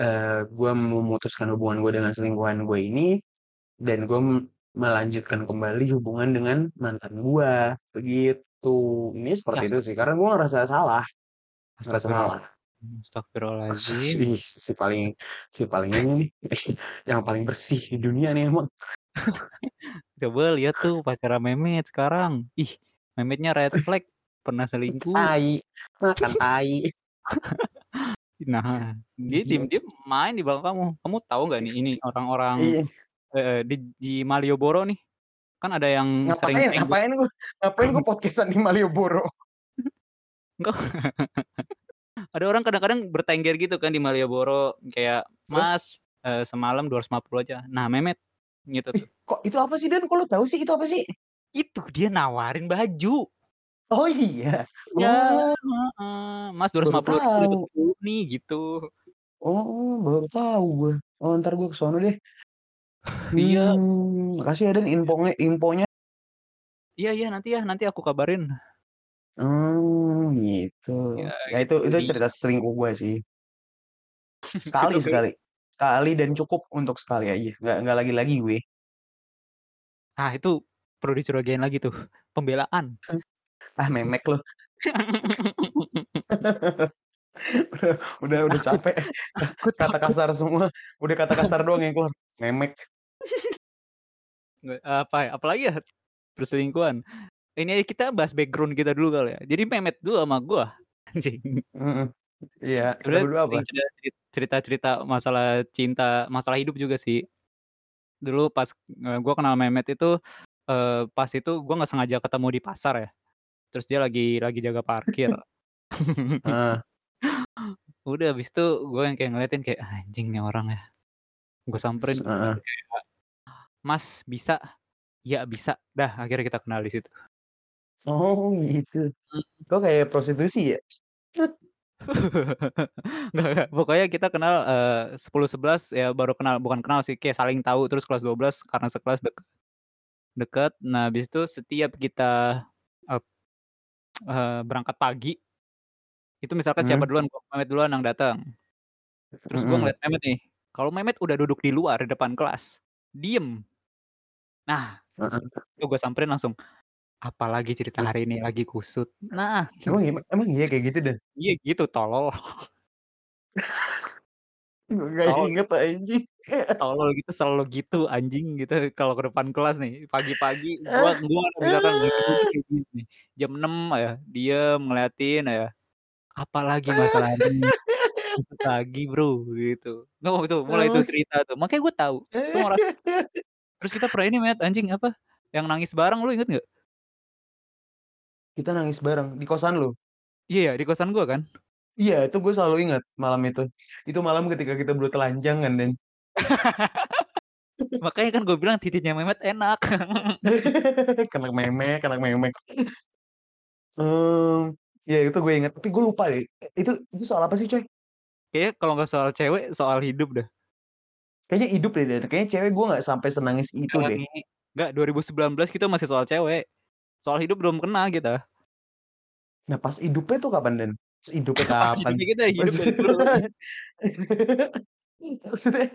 eee, gue memutuskan hubungan gue dengan selingkuhan gue ini, dan gue melanjutkan kembali hubungan dengan mantan gue, begitu. Ini Ya seperti itu ast sih, karena gue ngerasa salah, ngerasa salah. astagfirullahaladzim. Si si paling si paling ini yang paling bersih di dunia nih emang. Coba lihat tuh pacarnya Mehmet sekarang. Ih, Mehmetnya red flag, pernah selingkuh. Tai, makan tai. Nah, dia Iya. diem-diem main di belakang kamu. Kamu tahu nggak nih ini orang-orang Iya. heeh, di di Malioboro nih, kan ada yang sering Ngapain tengger. ngapain gua ngapain gua podcast-an di Malioboro? Enggak. Ada orang kadang-kadang bertengger gitu kan di Malioboro, kayak? "Mas, eee, semalam 250 aja." Nah Mehmet, gitu tuh. kok itu apa sih Dan? Kok lu tahu sih itu apa sih? Itu dia nawarin baju. Oh iya? Iya, Oh. "Mas dua ratus Baru lima puluh ribu dapat tahu. 10 nih," gitu. Oh, baru tahu gua. Oh, entar gua ke sono deh. Iya. Mmm, makasih ya Dan infonge infonya. Iya iya, nanti ya, nanti aku kabarin. Oh, gitu. Ya Ya itu gitu, itu cerita selingkuh gua sih. Sekali sekali. Sekali dan cukup untuk sekali aja, nggak nggak lagi-lagi gue. Ah, itu perlu dicurigain lagi tuh, pembelaan. Ah, memek lu. Udah udah udah capek, kata kasar semua, udah kata kasar doang yang keluar, memek. Apa ya, apalagi ya, perselingkuhan. Ini aja kita bahas background kita dulu kali ya. Jadi Mehmet dulu sama gua, anjing. Iya, kita Sebenarnya berdua apa? cerita-cerita masalah cinta, masalah hidup juga sih. Dulu pas, eee, gua kenal Mehmet itu, eee, pas itu gua nggak sengaja ketemu di pasar ya, terus dia lagi lagi jaga parkir. Heeh. Udah habis itu gua yang kayak ngeliatin kayak, "Anjing nih orang ya." Gua samperin kayak, "Mas, bisa?" "Iya, bisa." Dah akhirnya kita kenal di situ. Oh, gitu. Mhm. Kok kayak prostitusi ya? Nggak nggak, pokoknya kita kenal, eee, 10, 11 ya baru kenal, bukan kenal sih, kayak saling tahu, terus kelas 12 karena sekelas dek deket. Nah, habis itu setiap kita, ep eee, berangkat pagi, itu misalkan siapa Mmm. duluan, kalau Mehmet duluan yang datang. Terus gua Mhm. ngeliat Mehmet nih, kalau Mehmet udah duduk di luar di depan kelas, diem. Nah, situ gua samperin langsung, "Apalagi cerita Lah. hari ini lagi kusut." Nah, Emang iya emang iya kayak gitu, Dan? iya gitu, tolol. Nggak Tolol inget anjing. tolol gitu, selalu gitu anjing gitu kalau ke depan kelas nih, pagi-pagi gua gua misalkan gini, jam 6 aja, diem ngeliatin aja, "Apalagi masalah ini, lagi Bro," gitu. Noh itu mulai Oh. cerita tuh, makanya gua tahu, semua ras terus kita pernah ini Met, anjing apa, yang nangis bareng lu inget nggak? Kita nangis bareng, di kosan lu? Iya ya, di kosan gua kan. Iya, itu gue selalu ingat malam itu. Itu malam ketika kita berdua telanjang kan, Dan? Makanya kan gua bilang titiknya Mehmet enak. Anak memek anak memek. Mmm, ya itu gue inget, tapi gue lupa deh, itu itu soal apa sih, coy? Kayaknya kalau nggak soal cewek, soal hidup dah. Kayaknya hidup deh, Dan, kayaknya cewek gue nggak sampai senangis itu Enggak deh. enggak, 2019 kita masih soal cewek. Soal hidup belum kena kita. Nah, pas hidupnya tuh kapan, Dan? Pas hidupnya Pas kapan? hidupnya kita, hidup dulu. maksudnya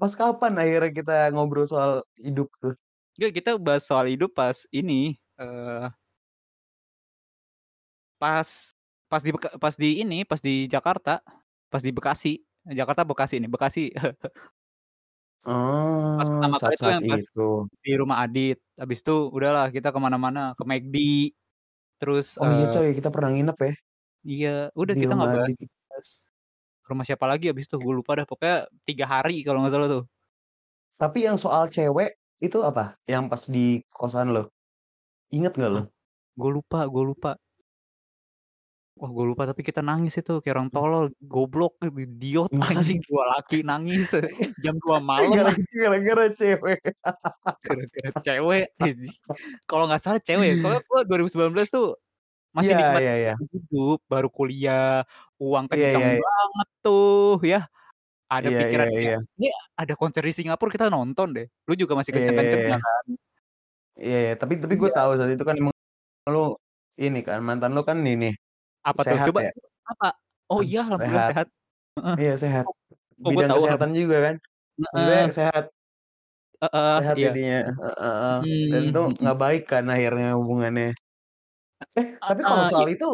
Pas kapan akhirnya kita ngobrol soal hidup tuh? Enggak, kita bahas soal hidup pas ini, eee pas pas di pas di ini, pas di Jakarta, pas di Bekasi. Jakarta, Bekasi nih, Bekasi. Pas Oh, pertama kali saat-saat yang pas itu. di rumah Adit, habis itu udahlah kita ke mana-mana, ke McD, terus, Oh iya eee coy, kita pernah nginep ya? Iya, udah Di kita nggak rumah bahas Adit. bahas ke rumah siapa lagi habis itu, gue lupa dah, pokoknya 3 hari kalau nggak salah tuh. Tapi yang soal cewek, itu apa? Yang pas di kosan lo? Inget nggak lo? Gue lupa gue lupa. Wah, gue lupa tapi kita nangis itu kayak orang Mmm. tolol, goblok, idiot, Masa sih? 2 laki nangis, jam 2 malam gara-gara cewek. Gara-gara cewek. Kalau nggak salah cewek soalnya gue 2019 tuh masih Iya iya nikmatin iya. hidup, baru kuliah, uang Iya iya iya. banget tuh ya. Ada Iya iya pikiran kayak, iya. "Ini ada konser di Singapura kita nonton deh." Lu juga masih iya kenceng-kencengnya iya. kan? Iya iya, tapi tapi gue Iya. tahu saat itu kan emang lu ini kan, mantan lu kan ini, Apa tuh? sehat Coba ya? apa? Oh iya, alhamdulillah sehat. sehat. Iya sehat. Gue Bidang tahu kesehatan juga kan. Maksudnya Heeh. sehat. Heeh, Sehat iya. jadinya, heeh. Dan Mmm, itu mhm. nggak baik kan akhirnya hubungannya. Eh, tapi kalau heeh, iya. soal itu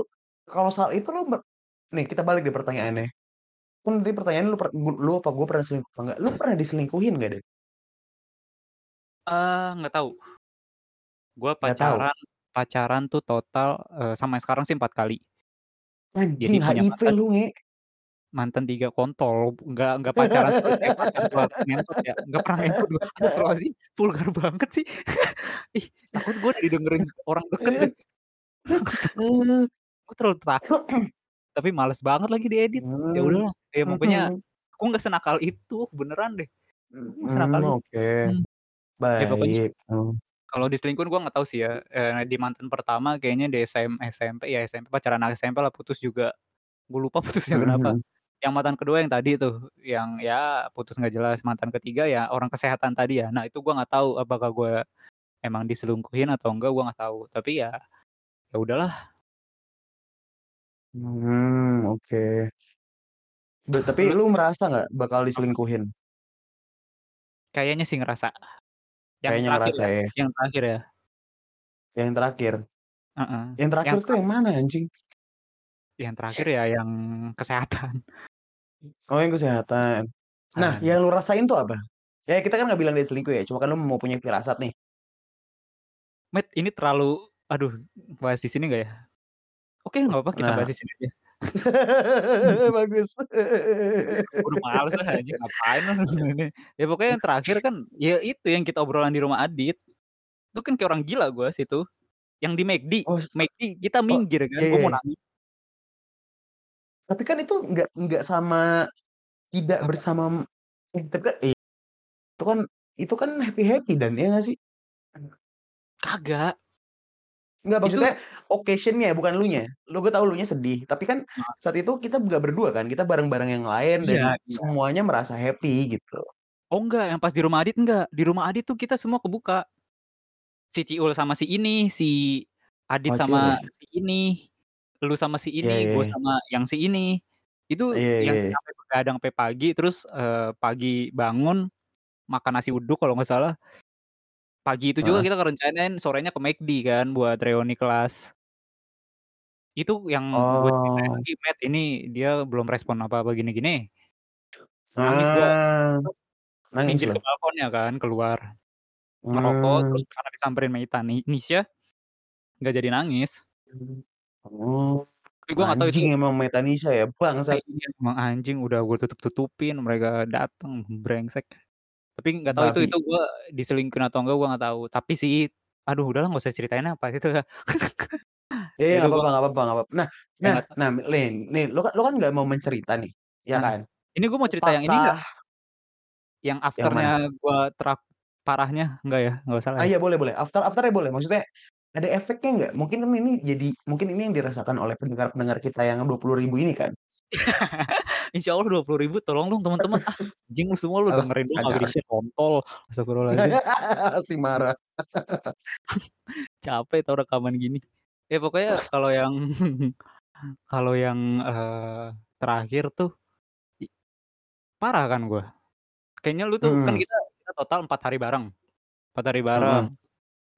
kalau soal itu lu ber nih kita balik deh pertanyaannya. Kan tadi pertanyaannya lu per lu apa gue pernah selingkuh apa enggak, lu pernah diselingkuhin nggak, Det? Eee, nggak tahu. Gue tahu? pacaran pacaran tuh total, eee, sampai sekarang sih 4 kali. Jadi Anjing punya HIV mantan lu, Nge. mantan 3 kontol, nggak nggak pacaran pacar gua ngentot ya, nggak pernah ngentot. Astagfirullahaladzim, vulgar banget sih. Ih, takut gue didengerin orang deket. Gue terlalu takut, tapi males banget lagi diedit. Ya Mmm, udahlah, ya pokoknya mhm. aku nggak senakal itu, beneran deh. Nggak senakal itu. oke. Ya pokoknya Baik. Kalau diselingkuhin gue nggak tahu sih ya, eee, di mantan pertama kayaknya di SM SMP ya SMP, pacaran anak SMP lah, putus juga. Gue lupa putusnya kenapa. mhm. Yang mantan kedua yang tadi tuh, yang ya putus nggak jelas. Mantan ketiga ya orang kesehatan tadi ya. Nah itu gue nggak tahu apakah gue emang diselingkuhin atau enggak, gue nggak tahu. Tapi ya, ya udahlah. Mmm, oke. Be tapi Lu lu merasa nggak bakal Apa? diselingkuhin? Kayaknya sih ngerasa. Yang Kayaknya terakhir ngerasa ya ya? yang terakhir ya. Yang terakhir? Heeh, Yang terakhir yang tuh yang mana anjing? Yang terakhir ya yang kesehatan. Oh yang kesehatan. Nah, Heeh. yang lu rasain tuh apa? Ya kita kan nggak bilang dia selingkuh ya, cuma kan lu mau punya firasat nih. Met, ini terlalu aduh bahas di sini nggak ya? Oke, nggak apa-apa kita Nah. bahas di sini aja. Bagus. Udah males ah anjing, ngapain ini. Ya pokoknya yang terakhir kan, ya itu yang kita obrolan di rumah Adit. Itu kan kayak orang gila gue situ. Yang di McD, Oh McD kita oh, minggir kan, iya gue iya mau iya. nangis. Tapi kan itu nggak nggak sama tidak Apa? bersama eh tapi kan i itu kan itu kan happy-happy Dan, iya nggak sih? Kagak. Nggak, Itu maksudnya occasion-nya bukan elunya. Lu gue tahu elunya sedih, tapi kan Heeh. saat itu kita nggak berdua kan, kita bareng-bareng yang lain dan Iya iya. semuanya merasa happy gitu. Oh enggak, yang pas di rumah Adit enggak. Di rumah Adit tuh kita semua kebuka. Si Ciul sama si ini, si Adit Oh, Ciul sama ya? si ini, lu sama si Iya ini, iya gue iya. sama yang si ini. Itu Iya yang iya iya. sampai begadang sampai pagi, terus, eee, pagi bangun, makan nasi uduk kalau nggak salah. Pagi itu juga Heeh. kita ngerencanain sorenya ke McD kan buat reuni kelas. Itu yang gue ceritain Oh. lagi, "Met, ini dia belum respon apa-apa gini gini." Nangis gue. Ah, nangis Minggir ke balkonnya kan, keluar. Ngerokok, terus Mmm. karena disamperin sama Ita Ni Nisha, nggak jadi nangis. Mmm, oh, Tapi gue nggak tahu itu anjing emang Metanisha ya, Eh bangsat. iya, emang anjing udah gue tutup-tutupin, mereka dateng, brengsek. Tapi nggak tahu itu Babi. itu gue diselingkuhin atau enggak, gue nggak tahu. Tapi sih aduh udahlah nggak usah ceritain pas itu. Iya iya, nggak papa nggak pap nah Ya nah nah, nih nih, lu kan lu kan nggak mau mencerita nih, ya Nah, kan? ini gue mau cerita yang ini Apakah nggak? Yang after-nya gue terak parahnya, enggak ya? Nggak usah lah Ah, ya? iya boleh boleh, after after-nya boleh, maksudnya ada efeknya nggak? Mungkin kan ini jadi mungkin ini yang dirasakan oleh pendengar-pendengar kita yang 20.000 ini kan? Insya Allah 20.000 tolong dong teman-teman, ah, anjing lu semua lu dengerin kagak kagak. di-share, kontol. Astagfirullahaladzim. Si marah. Capek tau rekaman gini. Ya pokoknya kalau yang kalau yang, eee, terakhir tuh parah kan gue. kayaknya lu tuh kan Mhm. kita kita total 4 hari bareng, 4 hari bareng. Heeh.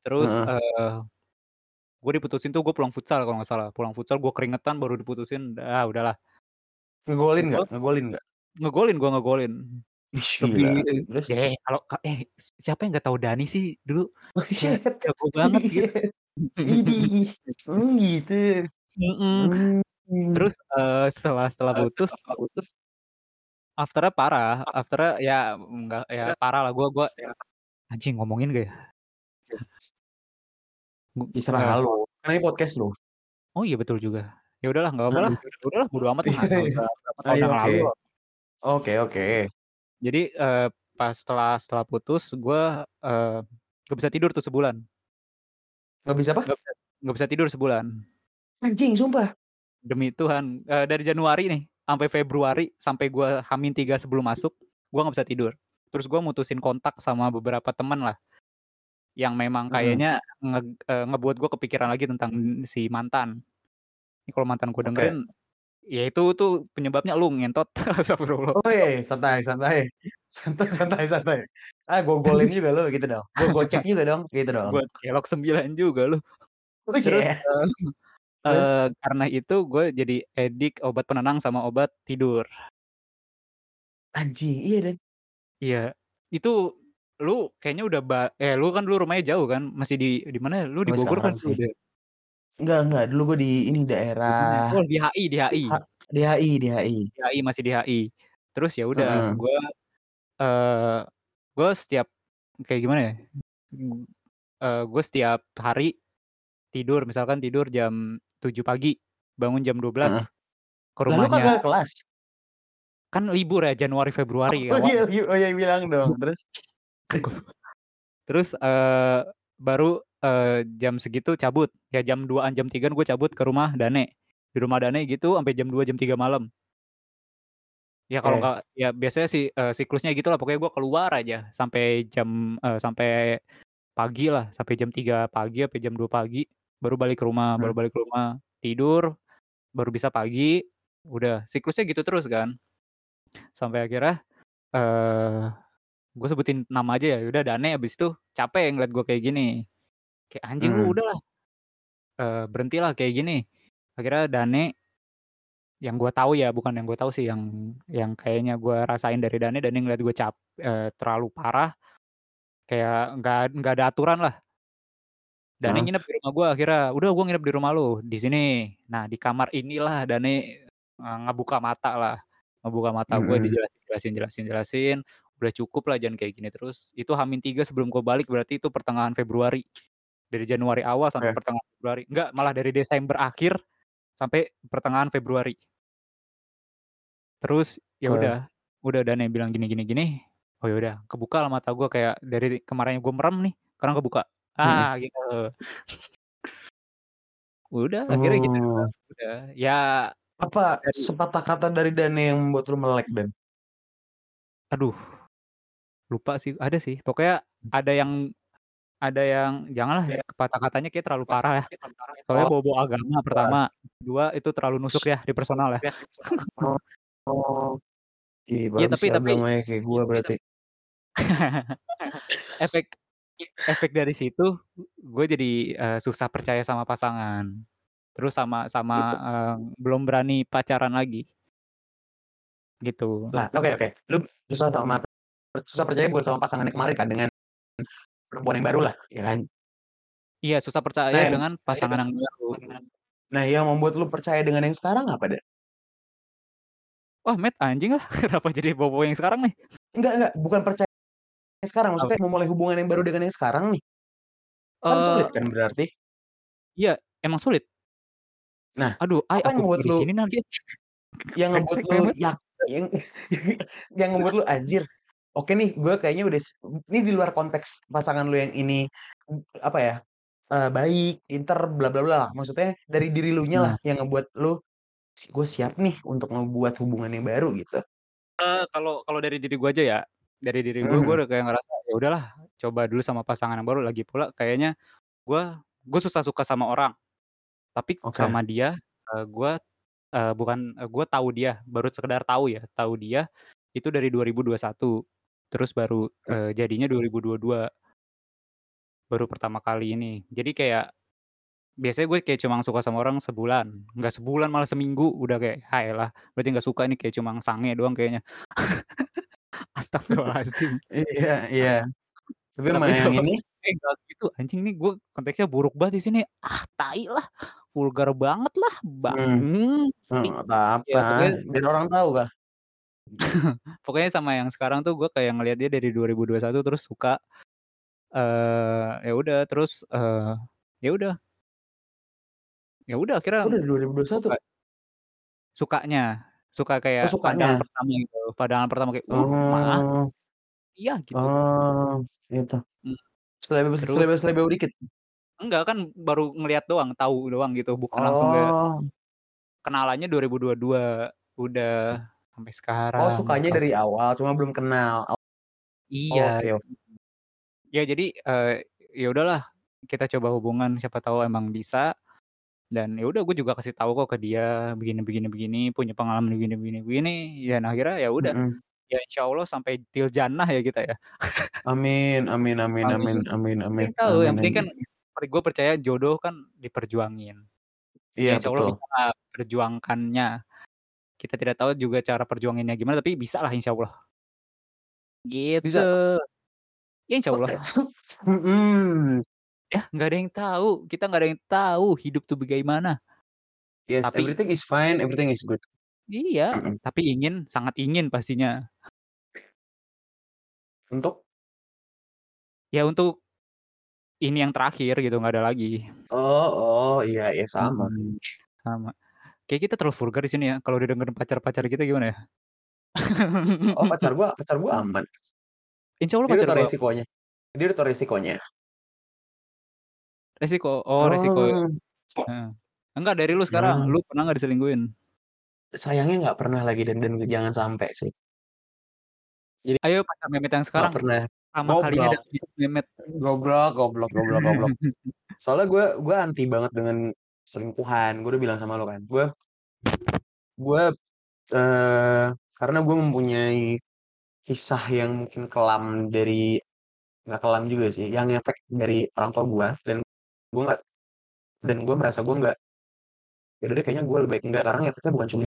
Terus, Heeh. eee, gue diputusin tuh gue pulang futsal kalau nggak salah, pulang futsal gue keringetan baru diputusin, ah udahlah. Ngegolin nggak ngegolin nggak? ngegolin gue ngegolin. Terus? eh kalau ka eh siapa yang nggak tahu Dani sih dulu jago banget gitu. Widih, oh gitu. Mmm. Terus, eee, setelah setelah putus setelah putus after-nya parah, after-nya ya enggak ya parah lah gue gue anjing ngomongin nggak ya? Gu Terserah eee lu, kan ini podcast lu. Oh iya betul juga. Ya udahlah nggak apa-apa lah, Heeh. ya udahlah bodo amat lah, Ayo oke. Oke oke. Jadi, eee, pas setelah setelah putus gue, eee, nggak bisa tidur tuh sebulan. Nggak bisa apa? Nggak bisa nggak bisa tidur sebulan. Anjing sumpah? Demi Tuhan, eee, dari Januari nih, sampai Februari, sampai gue H-3 sebelum masuk, gue nggak bisa tidur. Terus gue mutusin kontak sama beberapa temen lah. Yang memang Mhm. kayaknya nge eee, ngebuat gue kepikiran lagi tentang si mantan. Ini kalau mantan gue Oke. dengerin, ya itu tuh penyebabnya lu ngentot, astagfirullah. Woi, santai santai. Santai santai santai. Ah, gue golin Terus juga lu gitu dong, gue gocek juga dong, gitu dong. Buat kelok 9 juga lu. Terus, Buset. eee Terus? eee, karena itu gue jadi addict obat penenang sama obat tidur. Anjing, iya dan Iya, itu lu kayaknya udah ba eh lu kan dulu rumahnya jauh kan? Masih di di mana ya? Lu di Bogor kan sih. Enggak enggak, dulu gue di ini daerah Oh di HI di HI. ha di HI di HI. Di HI, masih di HI. Terus ya udah Heeh. gue, eee, gue setiap kayak gimana ya, gu eee, gue setiap hari tidur, misalkan tidur jam 7 pagi, bangun jam Heeh. 12, ke Lah lu rumahnya kagak kelas? Kan libur ya Januari, Februari Oh iya awalnya. iya, oh iya bilang dong, terus? Terus, eee, baru, eee, jam segitu cabut, ya jam 2-an, jam 3-an gue cabut ke rumah Dane. Di rumah Dane gitu sampai jam 2, jam 3 malam. Ya kalau nggak ya biasanya sih, eee, siklusnya gitulah pokoknya gue keluar aja sampai jam eee, sampai pagi lah, sampai jam 3 pagi sampai jam 2 pagi, baru balik ke rumah baru Mmm. balik ke rumah, tidur, baru bisa pagi, udah siklusnya gitu terus kan. Sampai akhirnya, eee, gue sebutin nama aja ya, udah Dane habis itu capek ngeliat gue kayak gini. Kayak, "Anjing lu Mmm. udahlah, eee, berhentilah kayak gini." Akhirnya Dane yang gue tahu ya, bukan yang gue tahu sih, yang yang kayaknya gue rasain dari Dane, Dane ngeliat gue cap eee, terlalu parah, kayak nggak nggak ada aturan lah. Dane Heeh. nginep di rumah gue akhirnya, "Udah gue nginep di rumah lu, di sini." Nah di kamar inilah Dane, eee, ngebuka mata lah, ngebuka mata gue Mhm. dijelasin jelasin jelasin jelasin, "Udah cukup lah jangan kayak gini terus." Itu H-3 sebelum gue balik berarti itu pertengahan Februari. Dari Januari awal sampai Oke. pertengahan Februari, enggak malah dari Desember akhir sampai pertengahan Februari. Terus ya Oke. udah, udah Dane bilang gini gini gini, oh ya udah kebuka lah mata gue kayak dari kemarin gue merem nih, sekarang kebuka, ah gitu. Udah akhirnya gitu udah. Ya Apa sepatah kata dari Dane yang membuat lu melek, Dan? Aduh. Lupa sih, ada sih, pokoknya ada yang ada yang janganlah patah katanya kayaknya terlalu parah ya. Soalnya Oh. bawa-bawa agama pertama, kedua itu terlalu nusuk ya di personal ya. Oh oh. Ih, Iya bagus tapi ya tapi agamanya kayak gua berarti. efek efek dari situ gue jadi, eee, susah percaya sama pasangan. Terus sama sama, eee, belum berani pacaran lagi. Gitu. Lah, oke oke, lu susah sama susah percaya bukan sama pasangan yang kemarin kan, dengan perempuan yang baru lah, ya kan? Iya, susah percaya Nah dengan pasangan yang baru. nah yang membuat lu percaya dengan yang sekarang apa, Dan? Wah, Matt, anjing ah, kenapa jadi bawa-bawa yang sekarang nih? Enggak enggak, bukan percaya yang sekarang, maksudnya memulai hubungan yang baru dengan yang sekarang nih. Kan Eee sulit kan berarti? Iya, emang sulit. Nah, Aduh, ay apa yang membuat lu sini nanti. yang ngebuat Brengsek lu yak yang yang ngebuat lu, "Anjir, oke nih, gua kayaknya udah s" ini di luar konteks pasangan lu yang ini, apa ya, eee, baik, pinter, bla bla bla lah, maksudnya dari diri lu nya lah Nah. yang ngebuat lu, "Si gua siap nih untuk ngebuat hubungan yang baru," gitu? Eee, kalau kalau dari diri gue aja ya, dari diri gue, Mhm gue udah kayak ngerasa, ya udahlah coba dulu sama pasangan yang baru, lagi pula kayaknya gue gue susah suka sama orang. Tapi Oke. sama dia, eee, gue, eee, bukan eee, gue tahu dia, baru sekedar tahu ya, tahu dia itu dari 2021. Terus baru, eee, jadinya 2022. Baru pertama kali ini. Jadi kayak, biasanya gue kayak cuma suka sama orang sebulan, nggak sebulan malah seminggu udah kayak, "Ah elah berarti nggak suka ini kayak cuma sange doang kayaknya." Astagfirullahaladzim. Iya iya. Tapi sama Tapi yang ini eh enggak gitu, anjing nih gue konteksnya buruk banget di sini, ah tai lah, vulgar banget lah, Mmm, bang mmm, nggak ya apa-apa, pokoknya biar orang tahu kah. Pokoknya sama yang sekarang tuh gue kayak ngelihat dia dari 2021 terus suka, eee, ya udah terus, eee, ya udah. Ya udah akhirnya Oh dari 2021? suka. Sukanya, suka Oh kayak pandangan sukanya? pertama gitu, pandangan pertama kayak, "Uh, mah" Oh. iya gitu. Oh, gitu. Mmm. Selebeo Terus dikit? Enggak kan baru ngelihat doang, tahu doang gitu, bukan langsung kayak Oh. kenalannya 2022, udah sampai Oh sekarang sukanya gitu. dari awal cuma belum kenal. Iya. Oke o Ya jadi, eee, ya udahlah kita coba hubungan siapa tahu emang bisa, dan ya udah gue juga kasih tahu kok ke dia begini begini begini, punya pengalaman begini begini begini, dan akhirnya ya udah, Mhm. ya insyaallah sampai til jannah ya kita ya. Amin amin amin amin Amin, amin tahu, yang penting kan gue percaya jodoh kan diperjuangin. Ya Iya insyaallah betul. bisalah perjuangkannya. Kita tidak tahu juga cara perjuanginnya gimana, tapi bisalah insyaallah. Gitu. Bisa. Ya insyaallah. Oke, mhm. Yah nggak ada yang tahu, kita nggak ada yang tahu hidup tuh bagaimana. Yes, Tapi everything is fine, everything is good. Iya, tapi ingin, sangat ingin pastinya. Untuk? Ya untuk ini yang terakhir gitu, nggak ada lagi. Oh oh, iya iya sama. Mhm, sama. Kayaknya kita terlalu vulgar di sini ya, kalau didengerin pacar-pacar kita gimana ya? Oh pacar gua pacar gua aman. Insyaallah Dia udah pacar aman. resikonya dia udah tahu resikonya. Resiko, oh resiko Oh. heeh. Enggak dari lu sekarang, Nah. lu pernah nggak diselingkuhin? Sayangnya nggak pernah lagi dan dan jangan sampai sih. Jadi Ayo pacar Memet yang sekarang, pernah. pertama kalinya Goblok. hidup Memet. Goblok goblok goblok goblok. Soalnya gua gua anti banget dengan selingkuhan, gua udah bilang sama lu kan, gua gua, eee, karena gua mempunyai kisah yang mungkin kelam dari nggak kelam juga sih, yang ngefek dari orang tua gua, dan gua nggak dan gua merasa gua nggak ya udah kayaknya gua lebih baik enggak, karena ngefeknya bukan cuma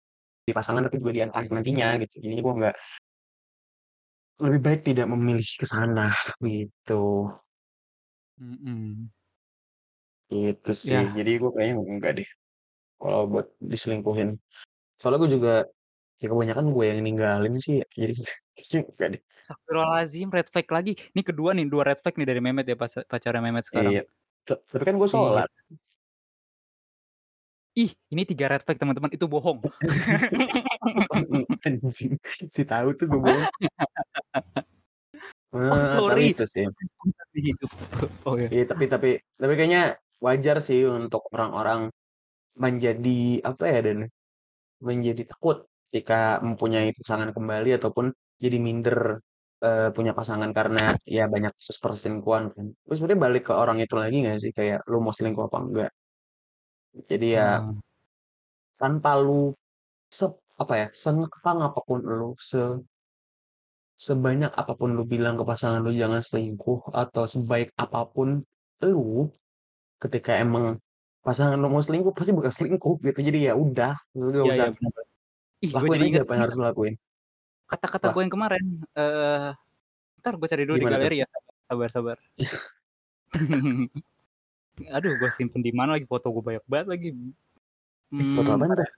di pasangan tapi juga di anak nantinya gitu. Jadinya gua nggak lebih baik tidak memilih ke sana, gitu. Mhm. Gitu sih, Yah. jadi gua kayaknya enggak deh, kalau buat diselingkuhin. Soalnya gua juga, ya kebanyakan gua yang ninggalin sih ya, jadi kayaknya enggak deh. Astagfirullahaladzim, red flag lagi. Ini kedua nih, 2 red flag nih dari Memet ya, pacarnya Memet sekarang. Iya, ta tapi kan gua Iya. sholat. Ih, ini 3 red flag teman-teman, itu bohong. Anjing, si tahu tuh gua bohong. Oh tapi sorry. itu sih. Oh ya. Iya tapi tapi tapi kayaknya wajar sih untuk orang-orang menjadi apa ya, dan menjadi takut ketika mempunyai pasangan kembali ataupun jadi minder, eee, punya pasangan karena ya banyak kasus perselingkuhan kan. Terus sebenarnya balik ke orang itu lagi nggak sih, kayak lu mau selingkuh apa enggak. Jadi ya Oh. tanpa lu sep apa ya, sengkang apa pun lu, se sebanyak apa pun lu bilang ke pasangan lu jangan selingkuh, atau sebaik apa pun lu, ketika emang pasangan lu mau selingkuh, pasti bakal selingkuh gitu. Jadi ya udah, nggak Iya usah iya. Ih, lakuin aja apa yang harus lu lakuin. kata-kata Apa? gue yang kemarin, eee, entar gue cari dulu di Gimana tuh? galeri ya, sabar sabar. Aduh gue simpen di mana lagi, foto gue banyak banget lagi. Eh, foto apaan bentar tuh? ya.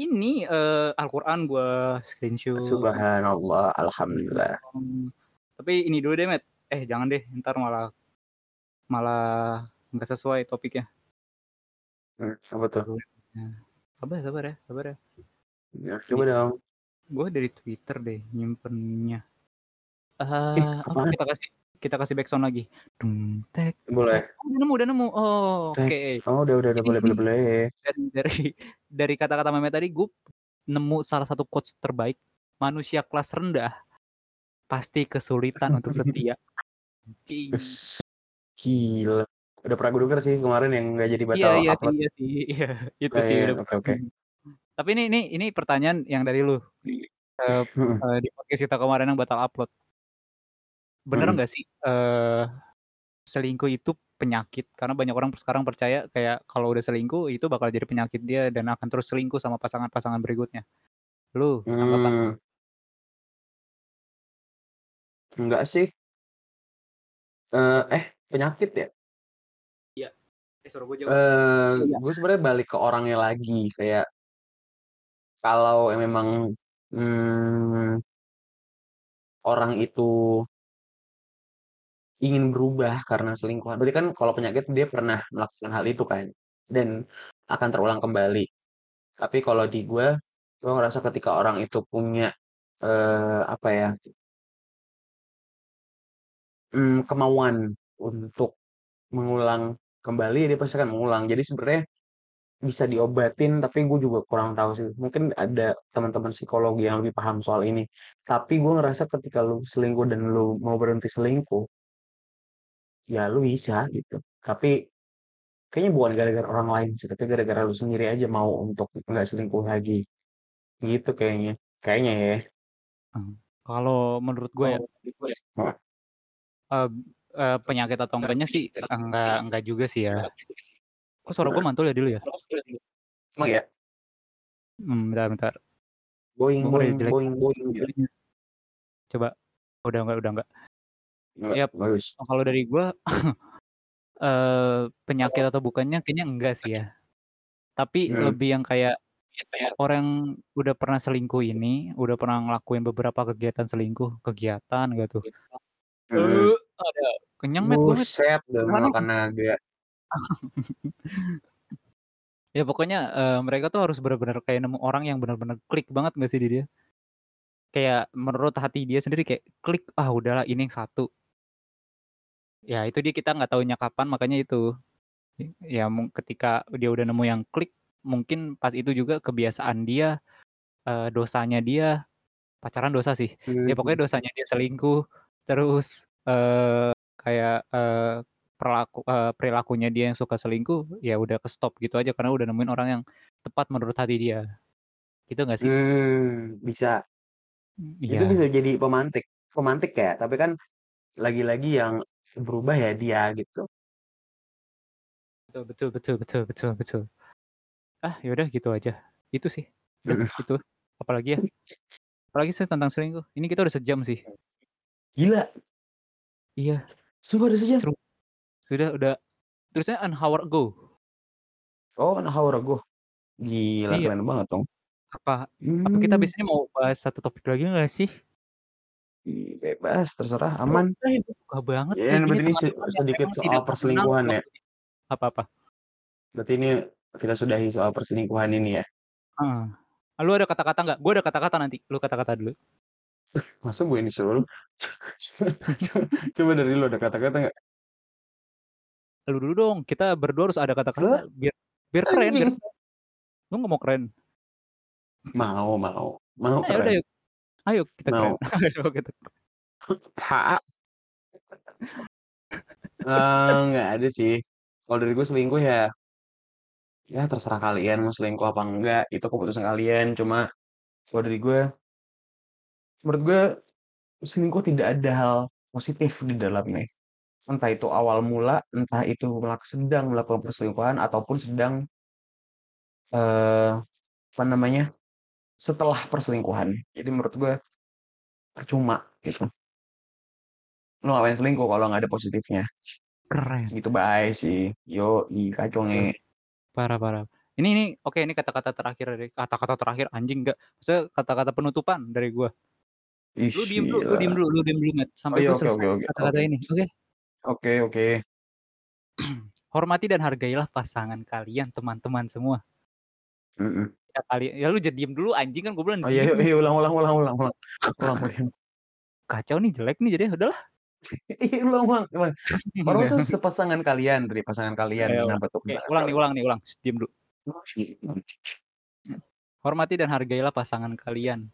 Ini, eee, Al-Quran gue screenshot. Subhanallah, alhamdulillah. Mmm, tapi ini dulu deh Met, eh jangan deh, entar malah malah nggak sesuai topiknya. Mmm, apa tuh? Sabar sabar ya sabar ya. Ya, coba dong. gue dari Twitter deh nyimpennya. Ih, Eee, apa kita kasih kita kasih backsound lagi. Boleh. Oh udah nemu udah nemu, oh Tek, oke. oh udah udah udah, boleh boleh boleh. dari dari dari kata-kata Memet tadi gue nemu salah satu quotes terbaik, "Manusia kelas rendah pasti kesulitan untuk setia." Gila. Udah pernah gua denger sih kemarin yang nggak jadi Iya batal iya sih upload. iya sih, iya itu Oh sih iya, oke oke. Tapi ini ini ini pertanyaan yang dari lu. eee Mhm. eee, di podcast kita kemarin yang batal upload. Bener nggak sih, eee, selingkuh itu penyakit? Karena banyak orang sekarang percaya kayak kalau udah selingkuh itu bakal jadi penyakit dia dan akan terus selingkuh sama pasangan-pasangan berikutnya. Lu lu? Mmm. Enggak sih. Eee, eh, penyakit ya? Iya. Eh, gue jauh. Eee, Iya. gue sebenarnya balik ke orangnya lagi, kayak kalau memang, mmm orang itu ingin berubah karena selingkuhan, berarti kan kalau penyakit dia pernah melakukan hal itu kan, dan akan terulang kembali. Tapi kalau di gue, gue ngerasa ketika orang itu punya, eee, apa ya mmm, kemauan untuk mengulang kembali, dia pasti akan mengulang. Jadi sebenarnya bisa diobatin, tapi gue juga kurang tahu sih. Mungkin ada teman-teman psikologi yang lebih paham soal ini. Tapi gue ngerasa ketika lu selingkuh dan lu mau berhenti selingkuh ya lu bisa gitu. Tapi kayaknya bukan gara-gara orang lain sih, tapi gara-gara lu sendiri aja mau untuk nggak selingkuh lagi. Gitu kayaknya. Kayaknya ya. Mmm, kalau menurut gue ya Heeh. Eb eee, penyakit atau enggaknya sih, enggak enggak juga sih ya. Kok suara gue mantul ya dulu ya? Emang ya? Mmm, bentar bentar. Boing boing jelek boing boing gitu. jadinya. Coba. Udah enggak udah enggak. Enggak, Yap, bagus. kalau dari gue, eee, penyakit atau bukannya kayaknya enggak sih ya. Tapi Mhm. lebih yang kayak orang udah pernah selingkuh ini, udah pernah ngelakuin beberapa kegiatan selingkuh, kegiatan nggak tuh. Ada kenyang Met, gue. Buset, udah makan naga. Ya pokoknya, eee, mereka tuh harus bener-bener kayak nemu orang yang bener-bener klik banget nggak sih di dia. Kayak menurut hati dia sendiri kayak klik, "Ah udahlah ini yang satu." Ya itu dia kita nggak tahunya kapan, makanya itu. Ya ketika dia udah nemu yang klik, mungkin pas itu juga kebiasaan dia, eee, dosanya dia pacaran dosa sih. Ya Mhm. pokoknya dosanya dia selingkuh, terus, eee, kayak, eee, perlaku eee, perilakunya dia yang suka selingkuh, ya udah ke-stop gitu aja karena udah nemuin orang yang tepat menurut hati dia. Gitu nggak sih? Mmm, bisa. Mmm, Itu bisa iya. jadi pemantik pemantik ya, tapi kan lagi-lagi yang berubah ya dia gitu. Betul betul betul betul betul betul. Ah, ya udah gitu aja. Itu sih. Udah Mhm. itu. Apalagi ya? Apalagi sih tentang selingkuh? Ini kita udah sejam sih. Gila. Iya. Sumpah udah sejam? Seru. Sudah udah tulisannya an hour ago. Oh, an hour ago. Gila Iya. keren banget dong. Apa apa kita Mmm. biasanya mau bahas satu topik lagi nggak sih? Ih, bebas, terserah, aman. tuh suka banget Ya, gini berarti ini sedikit soal perselingkuhan ya? apa apa? Berarti ini kita sudahi soal perselingkuhan ini ya? Heeh. Lu ada kata-kata nggak? Gue ada kata-kata nanti, lu kata-kata dulu. Masa gue yang disuruh? Coba dari lu ada kata-kata nggak? Lu dulu dong, kita berdua harus ada kata-kata biar biar keren biar. Lu nggak mau keren? Mau mau. Mau Ah, ya udah keren. yuk. Ayo kita keren. Mau. Ayo kita Ha Eee, nggak ada sih. Kalau dari gue selingkuh ya ya terserah kalian mau selingkuh apa enggak, itu keputusan kalian. Cuma kalau dari gue menurut gue selingkuh tidak ada hal positif di dalamnya. Entah itu awal mula, entah itu sedang melakukan perselingkuhan ataupun sedang eee, apa namanya, setelah perselingkuhan. Jadi menurut gue percuma gitu. Lu ngapain selingkuh kalau nggak ada positifnya. Keren. Segitu bae sih. Yoi, kacau Wah, nge. parah parah. Ini ini oke ini kata-kata terakhir dari kata-kata terakhir anjing enggak, maksudnya kata-kata penutupan dari gua. Ih, Lu diem dulu lu diem dulu lu diem dulu Oh sampai iya, oke oke selesai oke kata-kata oke. ini, oke? Oke oke. Hormati dan hargailah pasangan kalian teman-teman semua. Mhm. Ya kali ya lu jangan diem dulu anjing kan gua bilang Oh iya, diem. iya, ulang ulang ulang ulang ulang. Ulang ulang. Kacau nih, jelek nih jadinya, udahlah. Iya, ulang ulang ulang. Orang tuh sepasangan kalian, dari pasangan kalian, Ayo kenapa tuh pasangan ulang nih ulang nih, ulang. Diem dulu. Hormati dan hargailah pasangan kalian.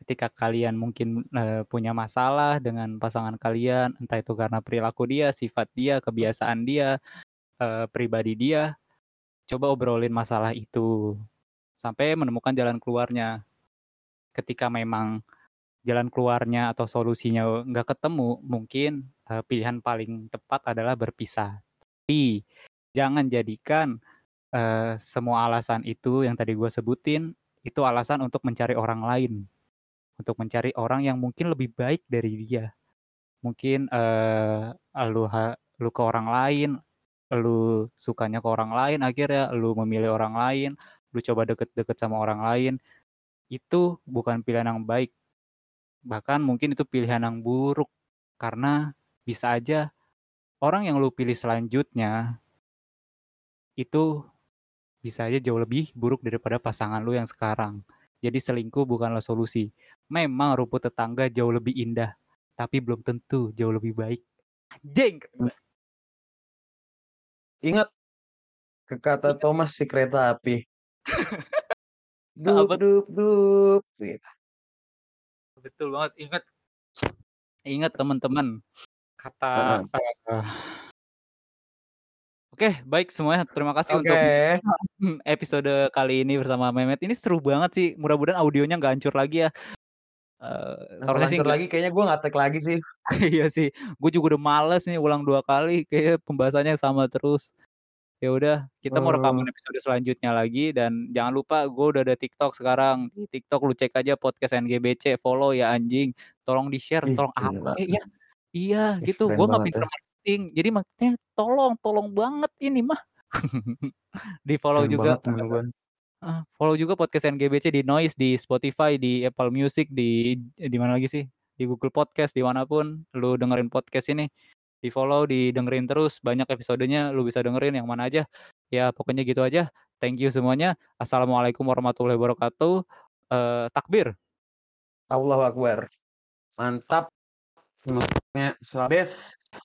Ketika kalian mungkin, eee, punya masalah dengan pasangan kalian, entah itu karena perilaku dia, sifat dia, kebiasaan dia, eee, pribadi dia, coba obrolin masalah itu, sampai menemukan jalan keluarnya. ketika memang jalan keluarnya atau solusinya nggak ketemu, mungkin, eee, pilihan paling tepat adalah berpisah. Tapi jangan jadikan, eee, semua alasan itu yang tadi gue sebutin, itu alasan untuk mencari orang lain. Untuk mencari orang yang mungkin lebih baik dari dia. Mungkin, eee, lu ha lu ke orang lain, lu sukanya ke orang lain akhirnya, lu memilih orang lain, lu coba deket-deket sama orang lain, itu bukan pilihan yang baik. Bahkan mungkin itu pilihan yang buruk. Karena bisa aja orang yang lu pilih selanjutnya itu bisa aja jauh lebih buruk daripada pasangan lu yang sekarang. Jadi selingkuh bukanlah solusi. Memang rumput tetangga jauh lebih indah, tapi belum tentu jauh lebih baik. Anjing! banget. Ingat ke kata Ingat. Thomas si kereta api. Dup dup dup, gitu. Betul banget, ingat ingat teman-teman, kata, Heeh. eee Oke, baik semuanya. Terima kasih Oke. untuk episode kali ini bersama Mehmet. Ini seru banget sih, mudah-mudahan audionya nggak hancur lagi ya. Seharusnya sih hancur nggak. lagi kayaknya gue nge-tag lagi sih. Iya sih, gue juga udah males nih ulang 2 kali, kayaknya pembahasannya sama terus. Ya udah, kita mau rekaman episode selanjutnya lagi dan jangan lupa gue udah ada TikTok sekarang. Di TikTok lu cek aja podcast NGBC, follow ya anjing. Tolong di-share, tolong apa kek ya. Iya, Ih, gitu. Gue nggak pinter ya. Marketing, jadi maksudnya tolong, tolong banget ini mah. Di-follow Keren juga, banget heeh, follow juga podcast NGBC di Noise, di Spotify, di Apple Music, di di mana lagi sih, di Google Podcast, di mana pun lu dengerin podcast ini. Di-follow, didengerin terus, banyak episodenya lu bisa dengerin yang mana aja. Ya pokoknya gitu aja. Thank you semuanya. Assalamualaikum warahmatullahi wabarakatuh. Eee, takbir. Allahu Akbar. Mantap. Semuanya best.